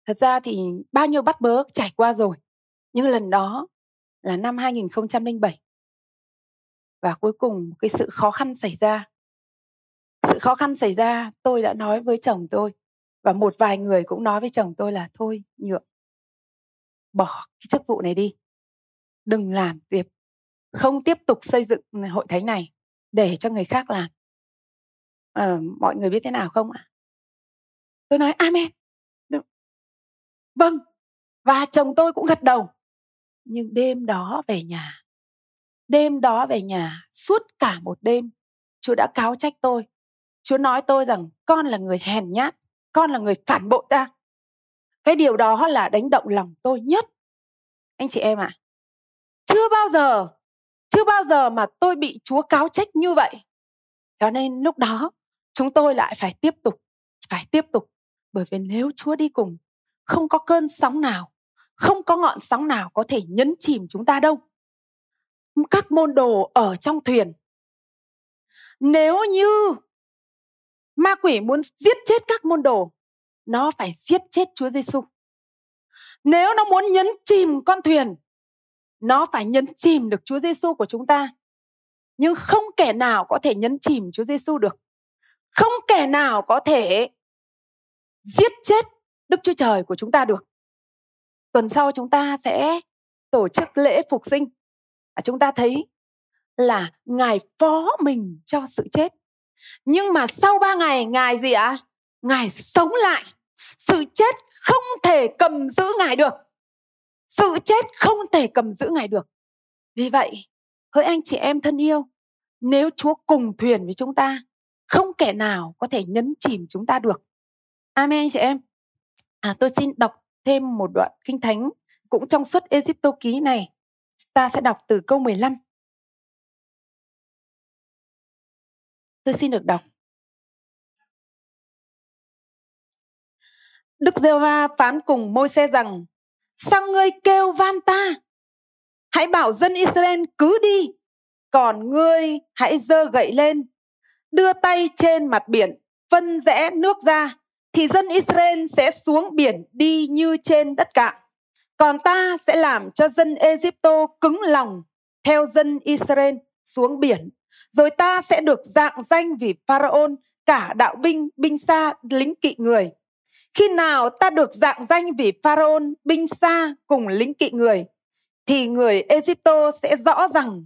Thật ra thì bao nhiêu bắt bớ trải qua rồi. Nhưng lần đó là năm 2007. Và cuối cùng cái sự khó khăn xảy ra. Sự khó khăn xảy ra, tôi đã nói với chồng tôi và một vài người cũng nói với chồng tôi là thôi nhượng bỏ cái chức vụ này đi. Đừng làm tiếp không tiếp tục xây dựng hội thánh này để cho người khác làm. À, mọi người biết thế nào không ạ? Tôi nói amen. Vâng, và chồng tôi cũng gật đầu. Nhưng đêm đó về nhà, đêm đó về nhà, suốt cả một đêm, Chúa đã cáo trách tôi. Chúa nói tôi rằng con là người hèn nhát, con là người phản bội ta. Cái điều đó là đánh động lòng tôi nhất. Anh chị em ạ, à, chưa bao giờ, chưa bao giờ mà tôi bị Chúa cáo trách như vậy. Cho nên lúc đó chúng tôi lại phải tiếp tục, phải tiếp tục. Bởi vì nếu Chúa đi cùng không có cơn sóng nào không có ngọn sóng nào có thể nhấn chìm chúng ta đâu các môn đồ ở trong thuyền nếu như ma quỷ muốn giết chết các môn đồ nó phải giết chết Chúa Giêsu. Nếu nó muốn nhấn chìm con thuyền, nó phải nhấn chìm được Chúa Giêsu của chúng ta. Nhưng không kẻ nào có thể nhấn chìm Chúa Giêsu được. Không kẻ nào có thể giết chết Đức Chúa Trời của chúng ta được. Tuần sau chúng ta sẽ tổ chức lễ phục sinh. Chúng ta thấy là Ngài phó mình cho sự chết. Nhưng mà sau ba ngày Ngài gì ạ? À? Ngài sống lại. Sự chết không thể cầm giữ Ngài được. Sự chết không thể cầm giữ Ngài được. Vì vậy, hỡi anh chị em thân yêu, nếu Chúa cùng thuyền với chúng ta, không kẻ nào có thể nhấn chìm chúng ta được. Amen anh chị em. À, tôi xin đọc thêm một đoạn kinh thánh cũng trong suốt Egypto ký này. Ta sẽ đọc từ câu 15. Tôi xin được đọc. Đức giê va phán cùng môi xe rằng, Sao ngươi kêu van ta? Hãy bảo dân Israel cứ đi, Còn ngươi hãy giơ gậy lên, Đưa tay trên mặt biển, Phân rẽ nước ra, Thì dân Israel sẽ xuống biển đi như trên đất cạn. Còn ta sẽ làm cho dân Egypto cứng lòng, Theo dân Israel xuống biển. Rồi ta sẽ được dạng danh vì Pharaon Cả đạo binh, binh xa, lính kỵ người khi nào ta được dạng danh vì Pharaoh, binh xa cùng lính kỵ người, thì người Egypto sẽ rõ rằng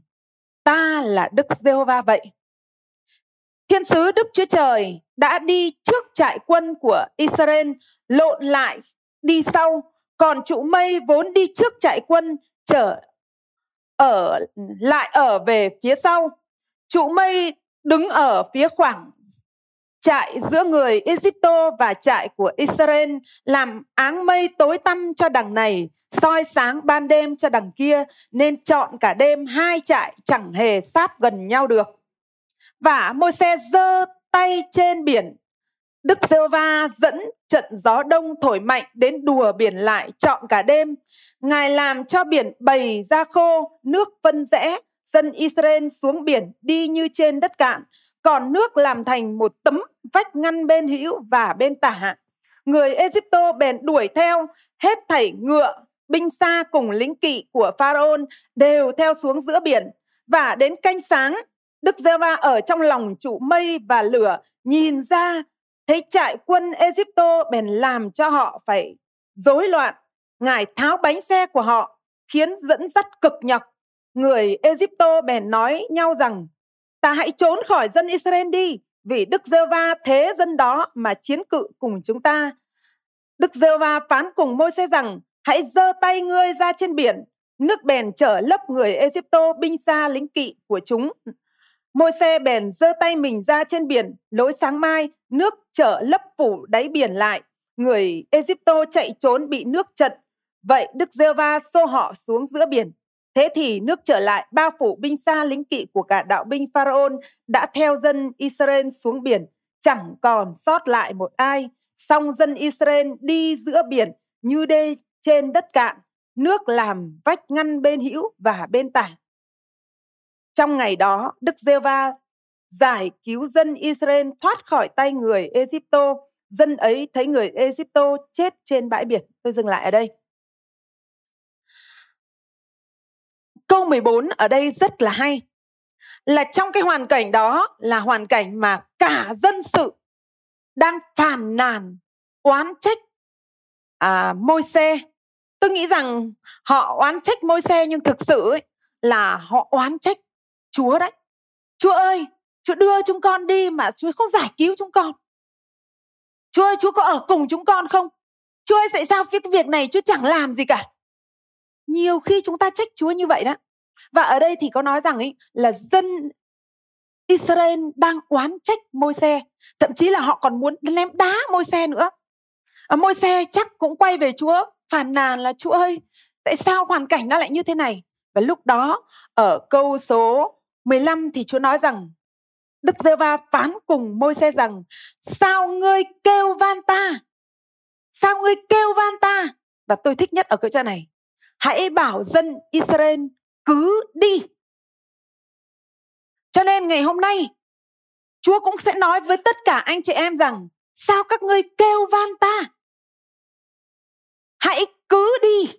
ta là Đức Giê-hô-va vậy. Thiên sứ Đức Chúa Trời đã đi trước trại quân của Israel lộn lại đi sau, còn trụ mây vốn đi trước trại quân trở ở lại ở về phía sau. Trụ mây đứng ở phía khoảng trại giữa người Egypto và trại của Israel làm áng mây tối tăm cho đằng này, soi sáng ban đêm cho đằng kia, nên chọn cả đêm hai trại chẳng hề sáp gần nhau được. Và môi xe giơ tay trên biển. Đức giê va dẫn trận gió đông thổi mạnh đến đùa biển lại chọn cả đêm. Ngài làm cho biển bầy ra khô, nước phân rẽ, dân Israel xuống biển đi như trên đất cạn còn nước làm thành một tấm vách ngăn bên hữu và bên tả. Người Egypto bèn đuổi theo, hết thảy ngựa, binh xa cùng lính kỵ của Pharaoh đều theo xuống giữa biển. Và đến canh sáng, Đức giê va ở trong lòng trụ mây và lửa, nhìn ra, thấy trại quân Egypto bèn làm cho họ phải rối loạn. Ngài tháo bánh xe của họ, khiến dẫn dắt cực nhọc. Người Egypto bèn nói nhau rằng, ta hãy trốn khỏi dân Israel đi vì Đức giê va thế dân đó mà chiến cự cùng chúng ta. Đức giê va phán cùng môi xe rằng hãy giơ tay ngươi ra trên biển nước bèn trở lấp người Egypto binh xa lính kỵ của chúng. Môi xe bèn giơ tay mình ra trên biển, lối sáng mai, nước trở lấp phủ đáy biển lại. Người Egypto chạy trốn bị nước chật, Vậy Đức giê va xô họ xuống giữa biển. Thế thì nước trở lại bao phủ binh xa lính kỵ của cả đạo binh Pharaon đã theo dân Israel xuống biển, chẳng còn sót lại một ai. Song dân Israel đi giữa biển như đê trên đất cạn, nước làm vách ngăn bên hữu và bên tả. Trong ngày đó, Đức giê va giải cứu dân Israel thoát khỏi tay người Egypto. Dân ấy thấy người Egypto chết trên bãi biển. Tôi dừng lại ở đây. Câu 14 ở đây rất là hay. Là trong cái hoàn cảnh đó là hoàn cảnh mà cả dân sự đang phàn nàn, oán trách à, môi xe. Tôi nghĩ rằng họ oán trách môi xe nhưng thực sự ấy, là họ oán trách Chúa đấy. Chúa ơi, Chúa đưa chúng con đi mà Chúa không giải cứu chúng con. Chúa ơi, Chúa có ở cùng chúng con không? Chúa ơi, tại sao cái việc này Chúa chẳng làm gì cả? nhiều khi chúng ta trách Chúa như vậy đó và ở đây thì có nói rằng ý, là dân Israel đang oán trách môi xe thậm chí là họ còn muốn ném đá môi xe nữa. À, môi xe chắc cũng quay về Chúa phàn nàn là Chúa ơi tại sao hoàn cảnh nó lại như thế này? Và lúc đó ở câu số 15 thì Chúa nói rằng Đức giê va phán cùng môi xe rằng sao ngươi kêu van ta? Sao ngươi kêu van ta? Và tôi thích nhất ở câu chuyện này hãy bảo dân Israel cứ đi. Cho nên ngày hôm nay, Chúa cũng sẽ nói với tất cả anh chị em rằng, sao các ngươi kêu van ta? Hãy cứ đi.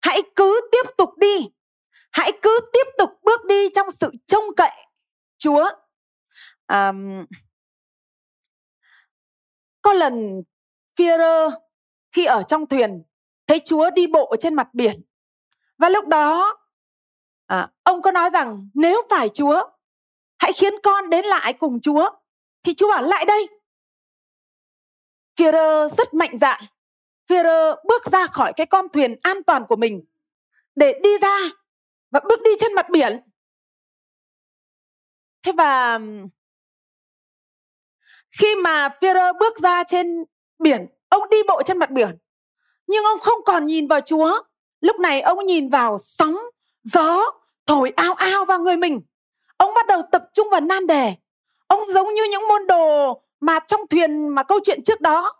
Hãy cứ tiếp tục đi. Hãy cứ tiếp tục bước đi trong sự trông cậy Chúa. À, có lần Führer khi ở trong thuyền thấy Chúa đi bộ trên mặt biển. Và lúc đó à, ông có nói rằng nếu phải Chúa hãy khiến con đến lại cùng Chúa thì Chúa bảo lại đây. Führer rất mạnh dạn. Führer bước ra khỏi cái con thuyền an toàn của mình để đi ra và bước đi trên mặt biển. Thế và khi mà Führer bước ra trên biển ông đi bộ trên mặt biển nhưng ông không còn nhìn vào Chúa. Lúc này ông nhìn vào sóng gió thổi ao ao vào người mình. Ông bắt đầu tập trung vào nan đề. Ông giống như những môn đồ mà trong thuyền, mà câu chuyện trước đó.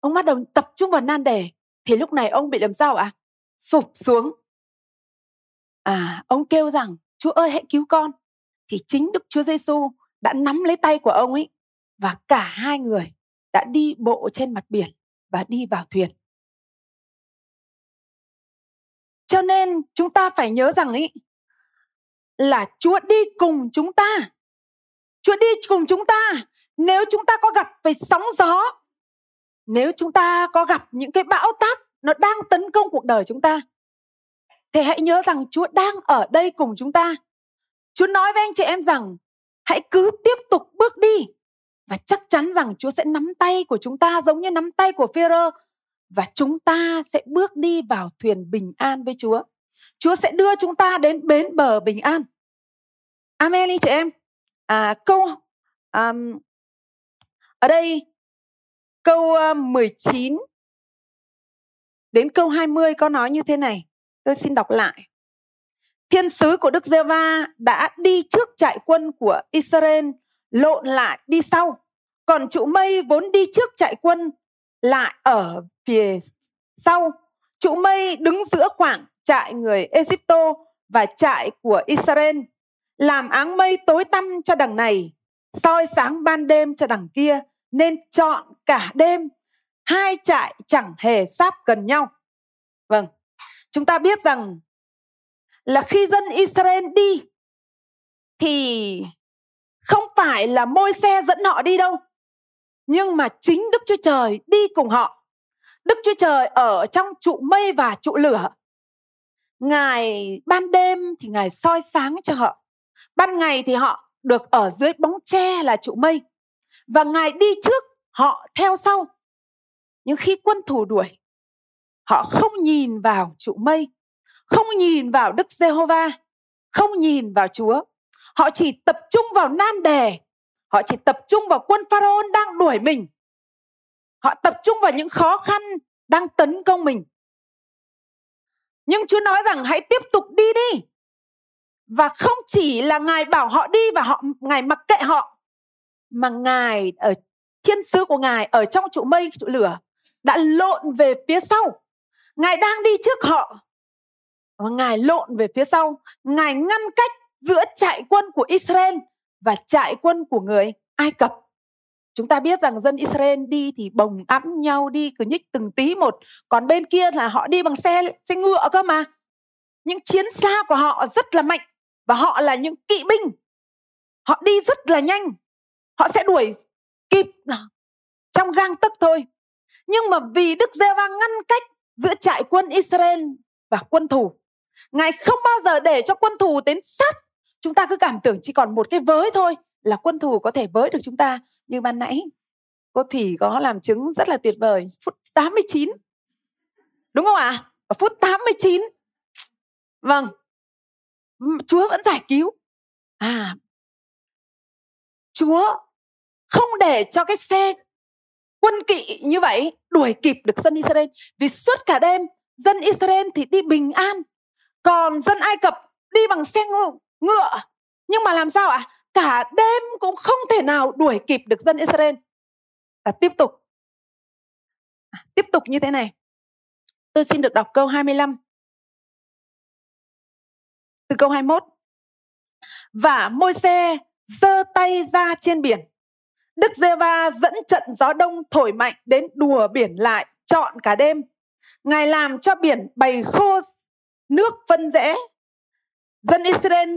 Ông bắt đầu tập trung vào nan đề. Thì lúc này ông bị làm sao ạ? À? sụp xuống. À ông kêu rằng, chúa ơi, hãy cứu con. Thì chính đức chúa giêsu đã nắm lấy tay của ông ấy và cả hai người đã đi bộ trên mặt biển và đi vào thuyền. Cho nên chúng ta phải nhớ rằng ấy là Chúa đi cùng chúng ta. Chúa đi cùng chúng ta. Nếu chúng ta có gặp về sóng gió, nếu chúng ta có gặp những cái bão táp nó đang tấn công cuộc đời chúng ta, thì hãy nhớ rằng Chúa đang ở đây cùng chúng ta. Chúa nói với anh chị em rằng hãy cứ tiếp tục bước đi và chắc chắn rằng Chúa sẽ nắm tay của chúng ta giống như nắm tay của Phêrô và chúng ta sẽ bước đi vào thuyền bình an với Chúa. Chúa sẽ đưa chúng ta đến bến bờ bình an. Amen đi chị em. À, câu um, ở đây câu 19 đến câu 20 có nói như thế này. Tôi xin đọc lại. Thiên sứ của Đức giê va đã đi trước trại quân của Israel lộn lại đi sau. Còn trụ mây vốn đi trước trại quân lại ở phía sau. Trụ mây đứng giữa khoảng trại người Egypto và trại của Israel, làm áng mây tối tăm cho đằng này, soi sáng ban đêm cho đằng kia, nên chọn cả đêm. Hai trại chẳng hề sáp gần nhau. Vâng, chúng ta biết rằng là khi dân Israel đi thì không phải là môi xe dẫn họ đi đâu nhưng mà chính Đức Chúa Trời đi cùng họ. Đức Chúa Trời ở trong trụ mây và trụ lửa Ngài ban đêm thì Ngài soi sáng cho họ. Ban ngày thì họ được ở dưới bóng tre là trụ mây. Và Ngài đi trước, họ theo sau. Nhưng khi quân thù đuổi, họ không nhìn vào trụ mây, không nhìn vào Đức Giê-hô-va, không nhìn vào Chúa. Họ chỉ tập trung vào nan đề, họ chỉ tập trung vào quân Pharaoh đang đuổi mình. Họ tập trung vào những khó khăn đang tấn công mình. Nhưng Chúa nói rằng hãy tiếp tục đi đi. Và không chỉ là Ngài bảo họ đi và họ, Ngài mặc kệ họ, mà Ngài ở, thiên sứ của Ngài ở trong trụ mây, trụ lửa đã lộn về phía sau. Ngài đang đi trước họ và Ngài lộn về phía sau. Ngài ngăn cách giữa trại quân của Israel và trại quân của người Ai Cập. Chúng ta biết rằng dân Israel đi thì bồng ẵm nhau đi cứ nhích từng tí một. Còn bên kia là họ đi bằng xe, xe ngựa cơ mà. Những chiến xa của họ rất là mạnh. Và họ là những kỵ binh. Họ đi rất là nhanh. Họ sẽ đuổi kịp à, trong gang tấc thôi. Nhưng mà vì Đức giê va ngăn cách giữa trại quân Israel và quân thù. Ngài không bao giờ để cho quân thù đến sát. Chúng ta cứ cảm tưởng chỉ còn một cái với thôi là quân thù có thể với được chúng ta như ban nãy. Cô Thủy có làm chứng rất là tuyệt vời, phút 89 đúng không ạ? À? ở phút 89 vâng. Chúa vẫn giải cứu. À. Chúa không để cho cái xe quân kỵ như vậy đuổi kịp được dân Israel, vì suốt cả đêm dân Israel thì đi bình an, còn dân Ai Cập đi bằng xe ngựa ngựa nhưng mà làm sao ạ à? cả đêm cũng không thể nào đuổi kịp được dân Israel. Và tiếp tục. À, tiếp tục như thế này. Tôi xin được đọc câu 25. Từ câu 21. Và môi xe giơ tay ra trên biển. Đức Giê-va dẫn trận gió đông thổi mạnh đến đùa biển lại trọn cả đêm. Ngài làm cho biển bày khô nước phân rẽ. Dân Israel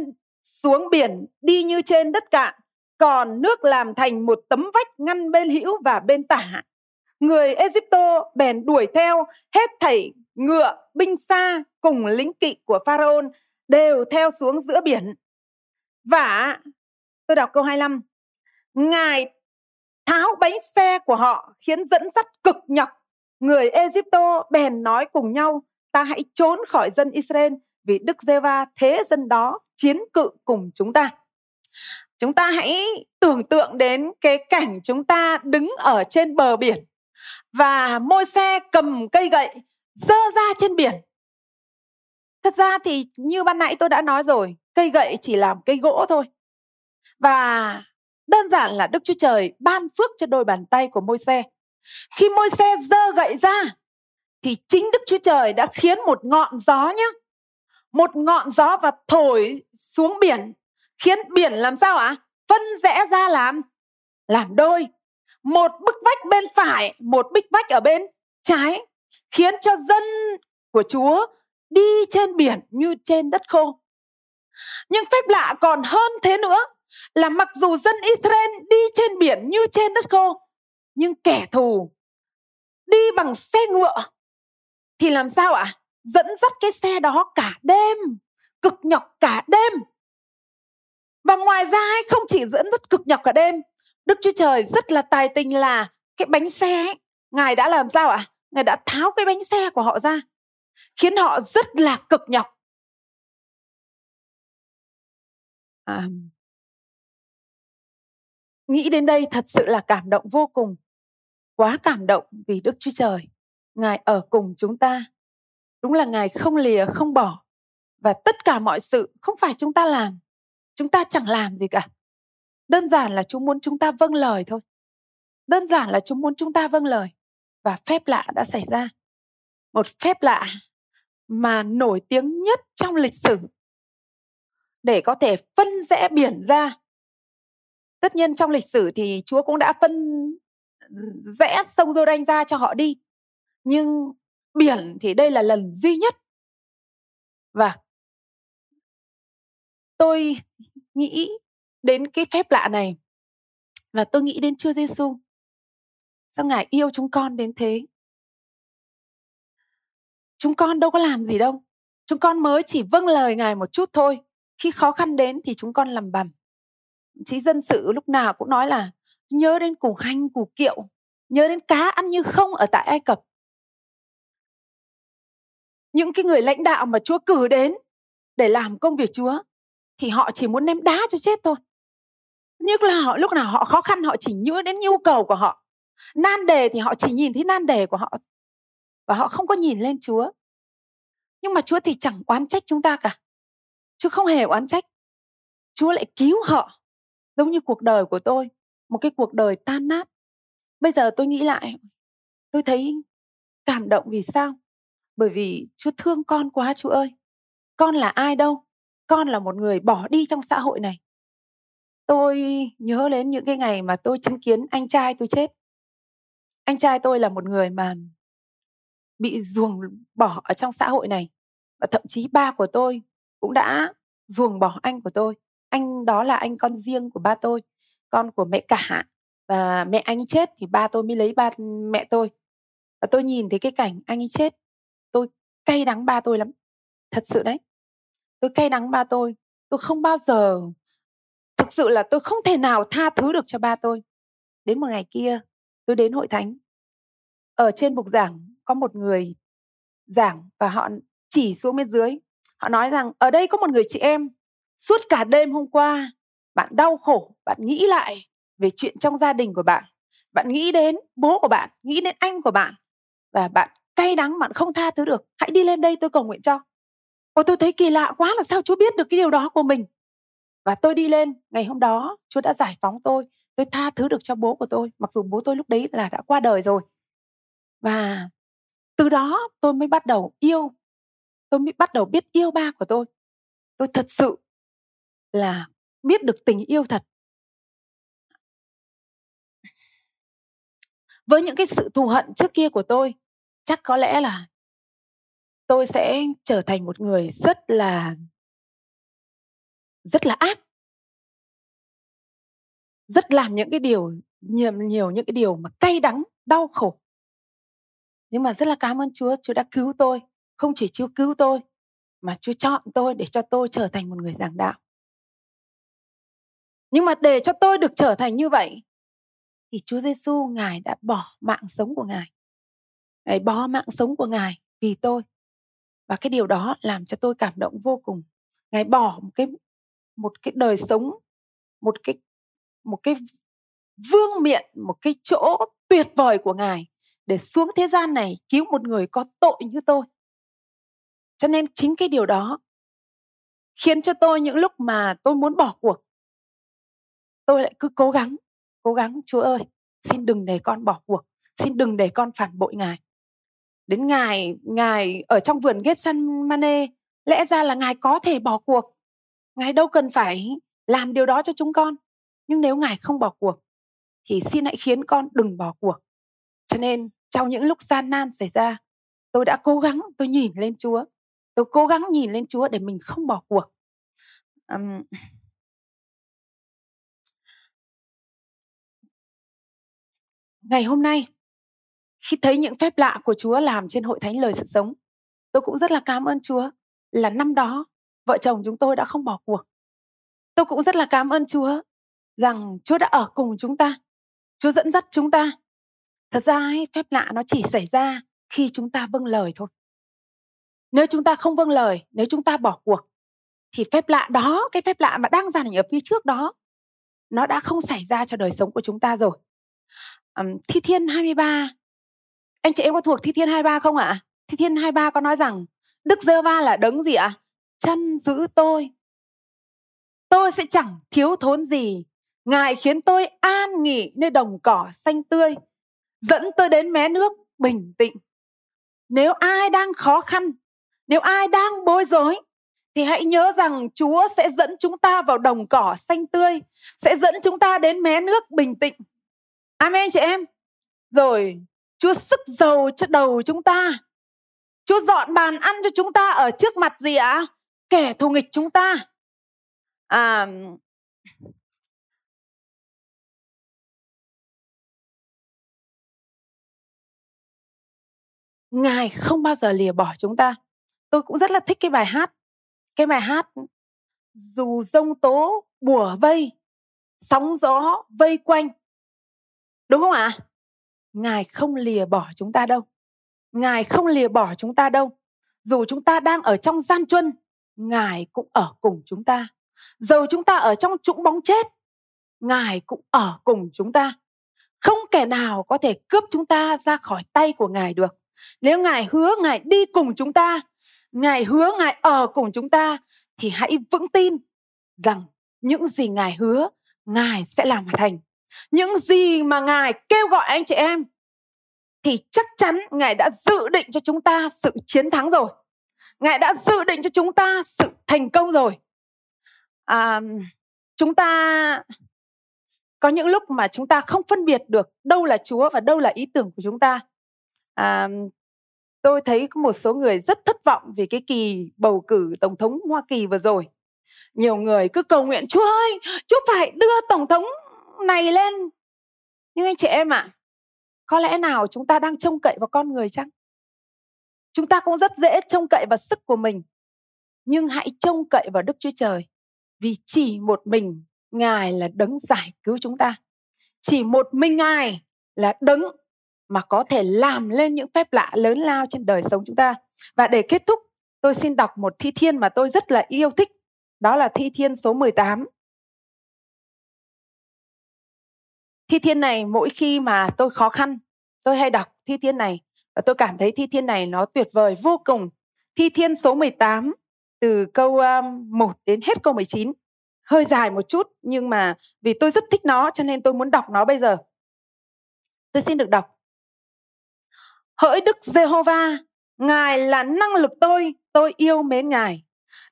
xuống biển đi như trên đất cạn, còn nước làm thành một tấm vách ngăn bên hữu và bên tả. Người Egypto bèn đuổi theo hết thảy ngựa, binh xa cùng lính kỵ của Pharaoh đều theo xuống giữa biển. Và tôi đọc câu 25. Ngài tháo bánh xe của họ khiến dẫn dắt cực nhọc. Người Egypto bèn nói cùng nhau, ta hãy trốn khỏi dân Israel vì Đức Giê-va thế dân đó chiến cự cùng chúng ta. Chúng ta hãy tưởng tượng đến cái cảnh chúng ta đứng ở trên bờ biển và môi xe cầm cây gậy dơ ra trên biển. Thật ra thì như ban nãy tôi đã nói rồi, cây gậy chỉ làm cây gỗ thôi. Và đơn giản là Đức Chúa Trời ban phước cho đôi bàn tay của môi xe. Khi môi xe dơ gậy ra thì chính Đức Chúa Trời đã khiến một ngọn gió nhé. Một ngọn gió và thổi xuống biển khiến biển làm sao ạ? À? Phân rẽ ra làm làm đôi. Một bức vách bên phải, một bức vách ở bên trái khiến cho dân của Chúa đi trên biển như trên đất khô. Nhưng phép lạ còn hơn thế nữa là mặc dù dân Israel đi trên biển như trên đất khô, nhưng kẻ thù đi bằng xe ngựa thì làm sao ạ? À? Dẫn dắt cái xe đó cả đêm, cực nhọc cả đêm. Và ngoài ra không chỉ dẫn dắt cực nhọc cả đêm, Đức Chúa Trời rất là tài tình là cái bánh xe ấy, Ngài đã làm sao ạ? À? Ngài đã tháo cái bánh xe của họ ra, khiến họ rất là cực nhọc. À, nghĩ đến đây thật sự là cảm động vô cùng quá cảm động vì đức chúa trời ngài ở cùng chúng ta đúng là ngài không lìa, không bỏ. Và tất cả mọi sự không phải chúng ta làm, chúng ta chẳng làm gì cả. Đơn giản là chúng muốn chúng ta vâng lời thôi. Đơn giản là chúng muốn chúng ta vâng lời. Và phép lạ đã xảy ra. Một phép lạ mà nổi tiếng nhất trong lịch sử. Để có thể phân rẽ biển ra. Tất nhiên trong lịch sử thì Chúa cũng đã phân rẽ sông Giô-đanh ra cho họ đi. Nhưng biển thì đây là lần duy nhất. Và tôi nghĩ đến cái phép lạ này và tôi nghĩ đến Chúa Giêsu sao ngài yêu chúng con đến thế? Chúng con đâu có làm gì đâu. Chúng con mới chỉ vâng lời ngài một chút thôi. Khi khó khăn đến thì chúng con làm bầm chí dân sự lúc nào cũng nói là, nhớ đến củ hành, củ kiệu, nhớ đến cá ăn như không ở tại ai cập những cái người lãnh đạo mà chúa cử đến để làm công việc chúa, thì họ chỉ muốn ném đá cho chết thôi. Nhất là họ, lúc nào họ khó khăn, họ chỉ nhớ đến nhu cầu của họ. Nan đề thì họ chỉ nhìn thấy nan đề của họ và họ không có nhìn lên chúa. Nhưng mà chúa thì chẳng oán trách chúng ta cả. Chúa không hề oán trách. Chúa lại cứu họ, giống như cuộc đời của tôi, một cái cuộc đời tan nát. Bây giờ tôi nghĩ lại, tôi thấy cảm động vì sao? Bởi vì chúa thương con quá chú ơi. Con là ai đâu? Con là một người bỏ đi trong xã hội này. Tôi nhớ đến những cái ngày mà tôi chứng kiến anh trai tôi chết. Anh trai tôi là một người mà bị ruồng bỏ ở trong xã hội này. Và thậm chí ba của tôi cũng đã ruồng bỏ anh của tôi. Anh đó là anh con riêng của ba tôi, con của mẹ cả. Và mẹ anh chết thì ba tôi mới lấy ba mẹ tôi. Và tôi nhìn thấy cái cảnh anh ấy chết tôi cay đắng ba tôi lắm, thật sự đấy. Tôi cay đắng ba tôi tôi không bao giờ, thực sự là tôi không thể nào tha thứ được cho ba tôi. Đến một ngày kia, tôi đến hội thánh. Ở trên bục giảng có một người giảng và họ chỉ xuống bên dưới. Họ nói rằng, ở đây có một người chị em, suốt cả đêm hôm qua, bạn đau khổ, bạn nghĩ lại về chuyện trong gia đình của bạn. Bạn nghĩ đến bố của bạn, nghĩ đến anh của bạn và bạn cay đắng bạn không tha thứ được, hãy đi lên đây tôi cầu nguyện cho. Và tôi thấy kỳ lạ quá là sao Chúa biết được cái điều đó của mình. Và tôi đi lên, ngày hôm đó Chúa đã giải phóng tôi tôi tha thứ được cho bố của tôi, mặc dù bố tôi lúc đấy là đã qua đời rồi. Và từ đó tôi mới bắt đầu yêu, tôi mới bắt đầu biết yêu ba của tôi. Tôi thật sự là biết được tình yêu thật. Với những cái sự thù hận trước kia của tôi chắc có lẽ là tôi sẽ trở thành một người rất là rất là ác rất làm những cái điều nhiều, nhiều những cái điều mà cay đắng đau khổ nhưng mà rất là cảm ơn Chúa Chúa đã cứu tôi không chỉ Chúa cứu tôi mà Chúa chọn tôi để cho tôi trở thành một người giảng đạo. Nhưng mà để cho tôi được trở thành như vậy thì Chúa Giêsu Ngài đã bỏ mạng sống của Ngài. Ngài bỏ mạng sống của Ngài vì tôi. Và cái điều đó làm cho tôi cảm động vô cùng. Ngài bỏ một cái một cái đời sống, một cái một cái vương miện, một cái chỗ tuyệt vời của Ngài để xuống thế gian này cứu một người có tội như tôi. Cho nên chính cái điều đó khiến cho tôi những lúc mà tôi muốn bỏ cuộc tôi lại cứ cố gắng cố gắng chúa ơi xin đừng để con bỏ cuộc xin đừng để con phản bội ngài đến ngài ngài ở trong vườn Gethsemane lẽ ra là ngài có thể bỏ cuộc. Ngài đâu cần phải làm điều đó cho chúng con nhưng nếu ngài không bỏ cuộc thì xin hãy khiến con đừng bỏ cuộc. Cho nên trong những lúc gian nan xảy ra tôi đã cố gắng tôi nhìn lên chúa. Tôi cố gắng nhìn lên chúa để mình không bỏ cuộc. Um, ngày hôm nay khi thấy những phép lạ của Chúa làm trên hội thánh lời sự sống, tôi cũng rất là cảm ơn Chúa là năm đó vợ chồng chúng tôi đã không bỏ cuộc. Tôi cũng rất là cảm ơn Chúa rằng Chúa đã ở cùng chúng ta. Chúa dẫn dắt chúng ta. Thật ra ấy, phép lạ nó chỉ xảy ra khi chúng ta vâng lời thôi. Nếu chúng ta không vâng lời, nếu chúng ta bỏ cuộc thì phép lạ đó, cái phép lạ mà đang dàn ở phía trước đó nó đã không xảy ra cho đời sống của chúng ta rồi um, Thi Thiên 23 anh chị em có thuộc Thi Thiên 23 không ạ? Thi Thiên 23 có nói rằng Đức giê va là đấng gì ạ? Chân giữ tôi. Tôi sẽ chẳng thiếu thốn gì. Ngài khiến tôi an nghỉ nơi đồng cỏ xanh tươi, dẫn tôi đến mé nước bình tĩnh. Nếu ai đang khó khăn, nếu ai đang bối rối, thì hãy nhớ rằng Chúa sẽ dẫn chúng ta vào đồng cỏ xanh tươi, sẽ dẫn chúng ta đến mé nước bình tĩnh. Amen chị em. Rồi Chúa sức dầu cho đầu chúng ta. Chúa dọn bàn ăn cho chúng ta ở trước mặt gì ạ? À? Kẻ thù nghịch chúng ta. À, Ngài không bao giờ lìa bỏ chúng ta. Tôi cũng rất là thích cái bài hát. Cái bài hát dù rông tố bùa vây, sóng gió vây quanh Đúng không ạ? À? Ngài không lìa bỏ chúng ta đâu. Ngài không lìa bỏ chúng ta đâu. Dù chúng ta đang ở trong gian truân, Ngài cũng ở cùng chúng ta. Dù chúng ta ở trong trũng bóng chết, Ngài cũng ở cùng chúng ta. Không kẻ nào có thể cướp chúng ta ra khỏi tay của Ngài được. Nếu Ngài hứa Ngài đi cùng chúng ta, Ngài hứa Ngài ở cùng chúng ta, thì hãy vững tin rằng những gì Ngài hứa, Ngài sẽ làm thành những gì mà ngài kêu gọi anh chị em thì chắc chắn ngài đã dự định cho chúng ta sự chiến thắng rồi. Ngài đã dự định cho chúng ta sự thành công rồi. À, chúng ta có những lúc mà chúng ta không phân biệt được đâu là chúa và đâu là ý tưởng của chúng ta. À, tôi thấy có một số người rất thất vọng vì cái kỳ bầu cử tổng thống hoa kỳ vừa rồi. Nhiều người cứ cầu nguyện chúa ơi chúa phải đưa tổng thống này lên. Nhưng anh chị em ạ à, có lẽ nào chúng ta đang trông cậy vào con người chăng? Chúng ta cũng rất dễ trông cậy vào sức của mình nhưng hãy trông cậy vào đức chúa trời vì chỉ một mình ngài là đấng giải cứu chúng ta. Chỉ một mình ngài là đấng mà có thể làm lên những phép lạ lớn lao trên đời sống chúng ta. Và để kết thúc tôi xin đọc một thi thiên mà tôi rất là yêu thích đó là thi thiên số 18 thi thiên này, mỗi khi mà tôi khó khăn, tôi hay đọc thi thiên này và tôi cảm thấy thi thiên này nó tuyệt vời vô cùng. Thi thiên số 18 từ câu um, 1 đến hết câu 19 hơi dài một chút nhưng mà vì tôi rất thích nó cho nên tôi muốn đọc nó bây giờ. Tôi xin được đọc. Hỡi đức giê-hô-va, ngài là năng lực tôi tôi yêu mến ngài.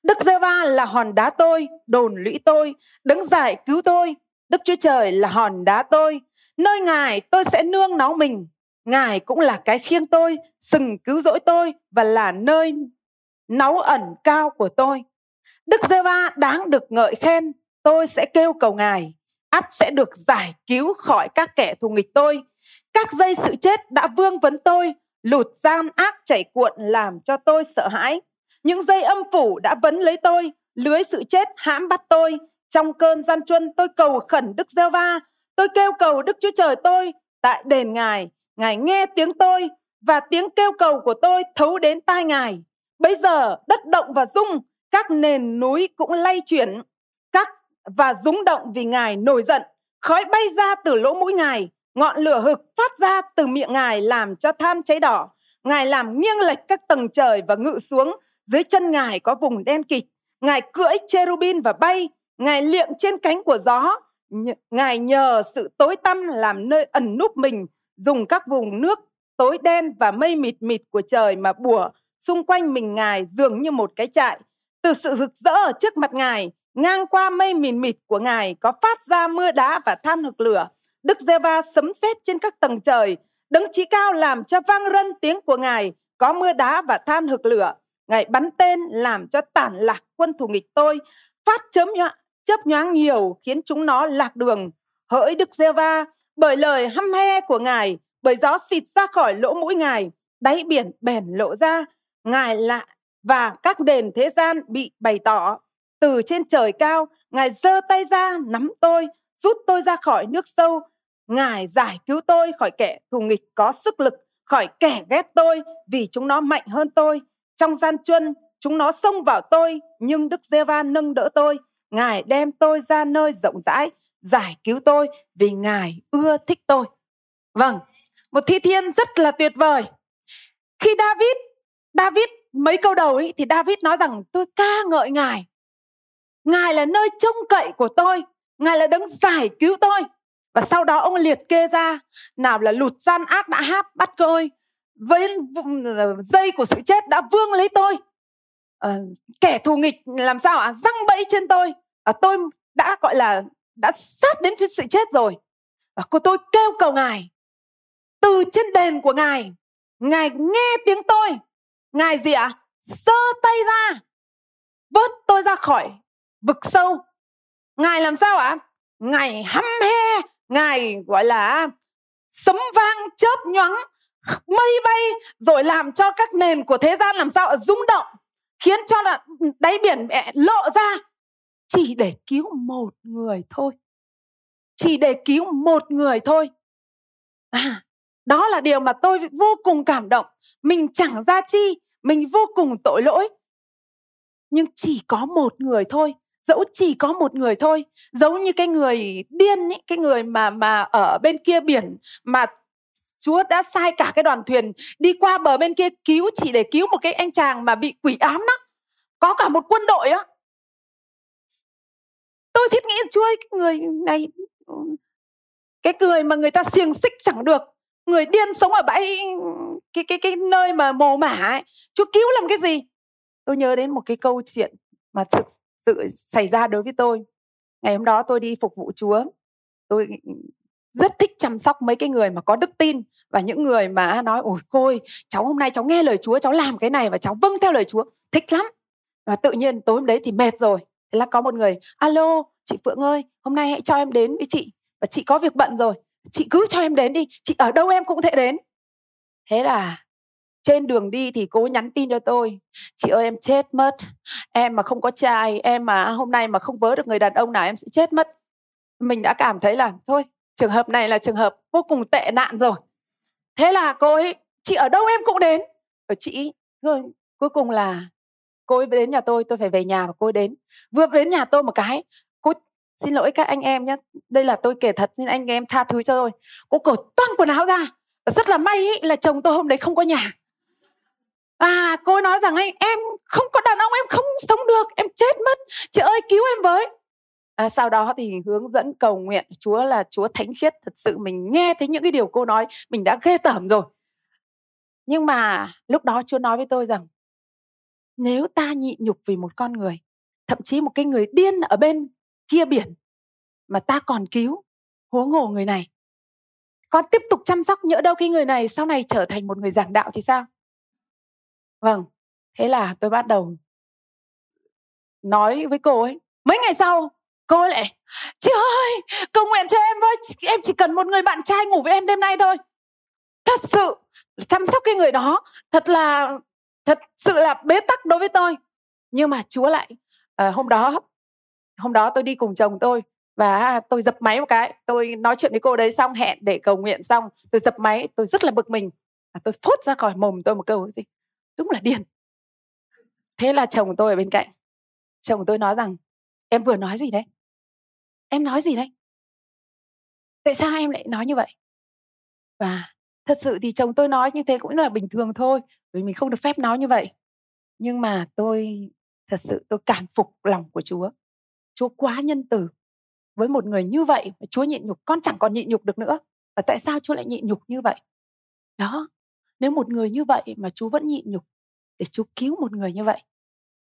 Đức giê-va là hòn đá tôi, đồn lũy tôi đứng giải cứu tôi Đức Chúa Trời là hòn đá tôi, nơi Ngài tôi sẽ nương náu mình. Ngài cũng là cái khiêng tôi, sừng cứu rỗi tôi và là nơi náu ẩn cao của tôi. Đức Giê-va đáng được ngợi khen, tôi sẽ kêu cầu Ngài, ắt sẽ được giải cứu khỏi các kẻ thù nghịch tôi. Các dây sự chết đã vương vấn tôi, lụt gian ác chảy cuộn làm cho tôi sợ hãi. những dây âm phủ đã vấn lấy tôi lưới sự chết hãm bắt tôi trong cơn gian truân, tôi cầu khẩn đức giê va tôi kêu cầu đức chúa trời tôi tại đền ngài. Ngài nghe tiếng tôi và tiếng kêu cầu của tôi thấu đến tai ngài. Bây giờ, đất động và rung, các nền núi cũng lay chuyển, các và rúng động vì ngài nổi giận. Khói bay ra từ lỗ mũi ngài, ngọn lửa hực phát ra từ miệng ngài làm cho than cháy đỏ. Ngài làm nghiêng lệch các tầng trời và ngự xuống, dưới chân ngài có vùng đen kịt. Ngài cưỡi cherubin và bay ngài liệm trên cánh của gió ngài nhờ sự tối tăm làm nơi ẩn núp mình, dùng các vùng nước tối đen và mây mịt mịt của trời mà bùa xung quanh mình ngài dường như một cái trại từ sự rực rỡ ở trước mặt ngài, ngang qua mây mịt mịt của ngài có phát ra mưa đá và than hực lửa đức giê va sấm sét trên các tầng trời, đấng chí cao làm cho vang rân tiếng của ngài, có mưa đá và than hực lửa ngài bắn tên làm cho tản lạc quân thù nghịch tôi, phát chớm nhọn chớp nhoáng nhiều khiến chúng nó lạc đường. Hỡi đức giê va bởi lời hăm he của ngài, bởi gió xịt ra khỏi lỗ mũi ngài, đáy biển bèn lộ ra. Ngài lạ và các đền thế gian bị bày tỏ. Từ trên trời cao, ngài giơ tay ra nắm tôi, rút tôi ra khỏi nước sâu. Ngài giải cứu tôi khỏi kẻ thù nghịch có sức lực, khỏi kẻ ghét tôi vì chúng nó mạnh hơn tôi. Trong gian truân chúng nó xông vào tôi, nhưng đức giê va nâng đỡ tôi ngài đem tôi ra nơi rộng rãi, giải cứu tôi vì ngài ưa thích tôi. Vâng một thi thiên rất là tuyệt vời. Khi david david, mấy câu đầu ấy, thì david nói rằng, tôi ca ngợi ngài. Ngài là nơi trông cậy của tôi. Ngài là đấng giải cứu tôi. Và sau đó ông liệt kê ra, nào là lụt gian ác đã háp bắt tôi với dây của sự chết đã vương lấy tôi à, kẻ thù nghịch làm sao ạ? À? răng bẫy trên tôi. À, tôi đã gọi là đã sát đến phía sự chết rồi. Và cô tôi kêu cầu ngài. Từ trên đền của ngài ngài nghe tiếng tôi. Ngài gì ạ? À? sơ tay ra vớt tôi ra khỏi vực sâu. Ngài làm sao ạ? Ngài hăm he ngài gọi là sấm vang chớp nhoáng mây bay rồi làm cho các nền của thế gian làm sao rung động khiến cho là đáy biển mẹ lộ ra chỉ để cứu một người thôi. Chỉ để cứu một người thôi. À đó là điều mà tôi vô cùng cảm động. Mình chẳng ra chi mình vô cùng tội lỗi. Nhưng chỉ có một người thôi dẫu chỉ có một người thôi giống như cái người điên ấy, cái người mà mà ở bên kia biển mà Chúa đã sai cả cái đoàn thuyền đi qua bờ bên kia cứu chỉ để cứu một cái anh chàng mà bị quỷ ám đó. Có cả một quân đội đó tôi thiết nghĩ Chúa ơi, cái người này, cái người mà người ta xiềng xích chẳng được. Người điên sống ở bãi, cái cái cái nơi mà mồ mả ấy. Chúa cứu làm cái gì? Tôi nhớ đến một cái câu chuyện mà thực sự xảy ra đối với tôi. Ngày hôm đó tôi đi phục vụ chúa. Tôi rất thích chăm sóc mấy cái người mà có đức tin và những người mà nói, ôi cô cháu hôm nay cháu nghe lời chúa, cháu làm cái này và cháu vâng theo lời chúa. Thích lắm. Và tự nhiên tối hôm đấy thì mệt rồi. Thế là có một người, alo, chị phượng ơi, hôm nay hãy cho em đến với chị và chị có việc bận rồi. Chị cứ cho em đến đi, chị ở đâu em cũng thể đến. Thế là trên đường đi thì cô nhắn tin cho tôi, chị ơi, em chết mất. Em mà không có trai, em mà hôm nay mà không vớ được người đàn ông nào em sẽ chết mất. Mình đã cảm thấy là, thôi trường hợp này là trường hợp vô cùng tệ nạn rồi. Thế là cô ấy chị ở đâu em cũng đến. Và chị rồi cuối cùng là cô ấy đến nhà tôi tôi phải về nhà và cô ấy đến. Vừa đến nhà tôi một cái cô xin lỗi các anh em nhé đây là tôi kể thật xin anh em tha thứ cho tôi. Cô cởi toang quần áo ra rất là may ý, là chồng tôi hôm đấy không có nhà. Và cô ấy nói rằng ấy em không có đàn ông em không sống được em chết mất chị ơi cứu em với à, sau đó thì hướng dẫn cầu nguyện chúa là chúa thánh khiết thật sự mình nghe thấy những cái điều cô nói mình đã ghê tởm rồi nhưng mà lúc đó chúa nói với tôi rằng nếu ta nhịn nhục vì một con người thậm chí một cái người điên ở bên kia biển mà ta còn cứu huống hồ người này con tiếp tục chăm sóc nhỡ đâu khi người này sau này trở thành một người giảng đạo thì sao Vâng, thế là tôi bắt đầu nói với cô ấy. Mấy ngày sau, cô ấy lại, chị ơi, cầu nguyện cho em với, em chỉ cần một người bạn trai ngủ với em đêm nay thôi. Thật sự, chăm sóc cái người đó, thật là thật sự là bế tắc đối với tôi. Nhưng mà chúa lại à, hôm đó hôm đó tôi đi cùng chồng tôi và tôi dập máy một cái. Tôi nói chuyện với cô đấy xong hẹn để cầu nguyện xong tôi dập máy tôi rất là bực mình và tôi phốt ra khỏi mồm tôi một câu gì đúng là điên. Thế là chồng tôi ở bên cạnh. Chồng tôi nói rằng em vừa nói gì đấy? Em nói gì đấy? Tại sao em lại nói như vậy? Và thật sự thì chồng tôi nói như thế cũng là bình thường thôi vì mình không được phép nói như vậy. Nhưng mà tôi thật sự tôi cảm phục lòng của chúa. Chúa quá nhân từ. Với một người như vậy mà chúa nhịn nhục con chẳng còn nhịn nhục được nữa. Và tại sao chúa lại nhịn nhục như vậy? Đó nếu một người như vậy mà chúa vẫn nhịn nhục để chúa cứu một người như vậy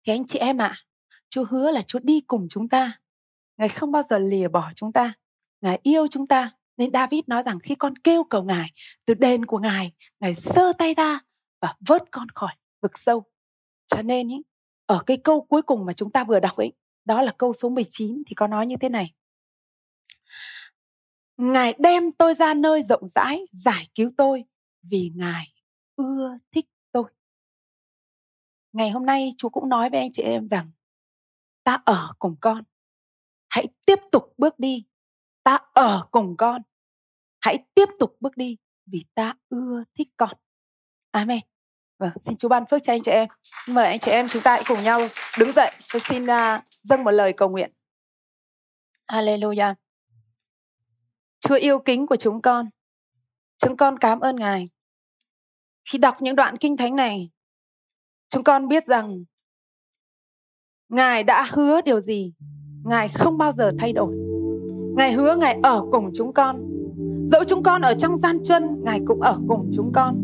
thì anh chị em ạ à, chúa hứa là chúa đi cùng chúng ta ngài không bao giờ lìa bỏ chúng ta ngài yêu chúng ta nên david nói rằng khi con kêu cầu ngài từ đền của ngài ngài sơ tay ra và vớt con khỏi vực sâu cho nên ý, ở cái câu cuối cùng mà chúng ta vừa đọc ấy đó là câu số 19 thì có nói như thế này Ngài đem tôi ra nơi rộng rãi giải cứu tôi vì Ngài ưa thích tôi. Ngày hôm nay chú cũng nói với anh chị em rằng ta ở cùng con. Hãy tiếp tục bước đi. Ta ở cùng con. Hãy tiếp tục bước đi vì ta ưa thích con. Amen. Vâng, xin Chúa ban phước cho anh chị em. Mời anh chị em chúng ta hãy cùng nhau đứng dậy. Tôi xin uh, dâng một lời cầu nguyện. Hallelujah. Chúa yêu kính của chúng con. Chúng con cảm ơn Ngài. Khi đọc những đoạn kinh thánh này, chúng con biết rằng Ngài đã hứa điều gì, Ngài không bao giờ thay đổi. Ngài hứa Ngài ở cùng chúng con. Dẫu chúng con ở trong gian chân, Ngài cũng ở cùng chúng con.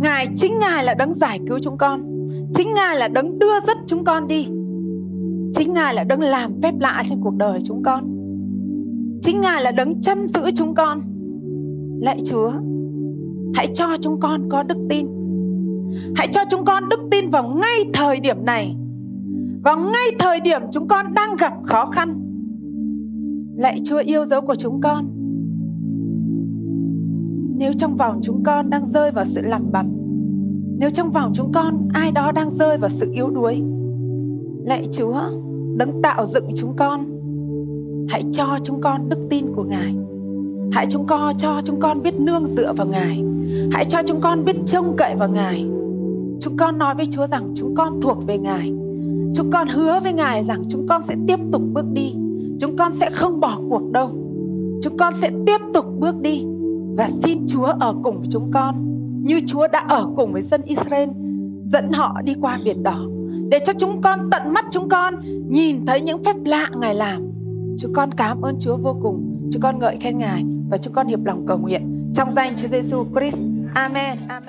Ngài chính Ngài là đấng giải cứu chúng con. Chính Ngài là đấng đưa dắt chúng con đi. Chính Ngài là đấng làm phép lạ trên cuộc đời chúng con. Chính Ngài là đấng chăm giữ chúng con. Lạy Chúa, hãy cho chúng con có đức tin. Hãy cho chúng con đức tin vào ngay thời điểm này. Vào ngay thời điểm chúng con đang gặp khó khăn. Lạy Chúa yêu dấu của chúng con. Nếu trong vòng chúng con đang rơi vào sự lầm bầm, nếu trong vòng chúng con ai đó đang rơi vào sự yếu đuối, lạy Chúa, đấng tạo dựng chúng con hãy cho chúng con đức tin của ngài hãy chúng con cho chúng con biết nương dựa vào ngài hãy cho chúng con biết trông cậy vào ngài chúng con nói với chúa rằng chúng con thuộc về ngài chúng con hứa với ngài rằng chúng con sẽ tiếp tục bước đi chúng con sẽ không bỏ cuộc đâu chúng con sẽ tiếp tục bước đi và xin chúa ở cùng với chúng con, như chúa đã ở cùng với dân israel, dẫn họ đi qua biển đỏ, để cho chúng con tận mắt chúng con nhìn thấy những phép lạ ngài làm Chúng con cảm ơn Chúa vô cùng. Chúng con ngợi khen Ngài và chúng con hiệp lòng cầu nguyện trong danh Chúa Giêsu Christ. Amen. Amen.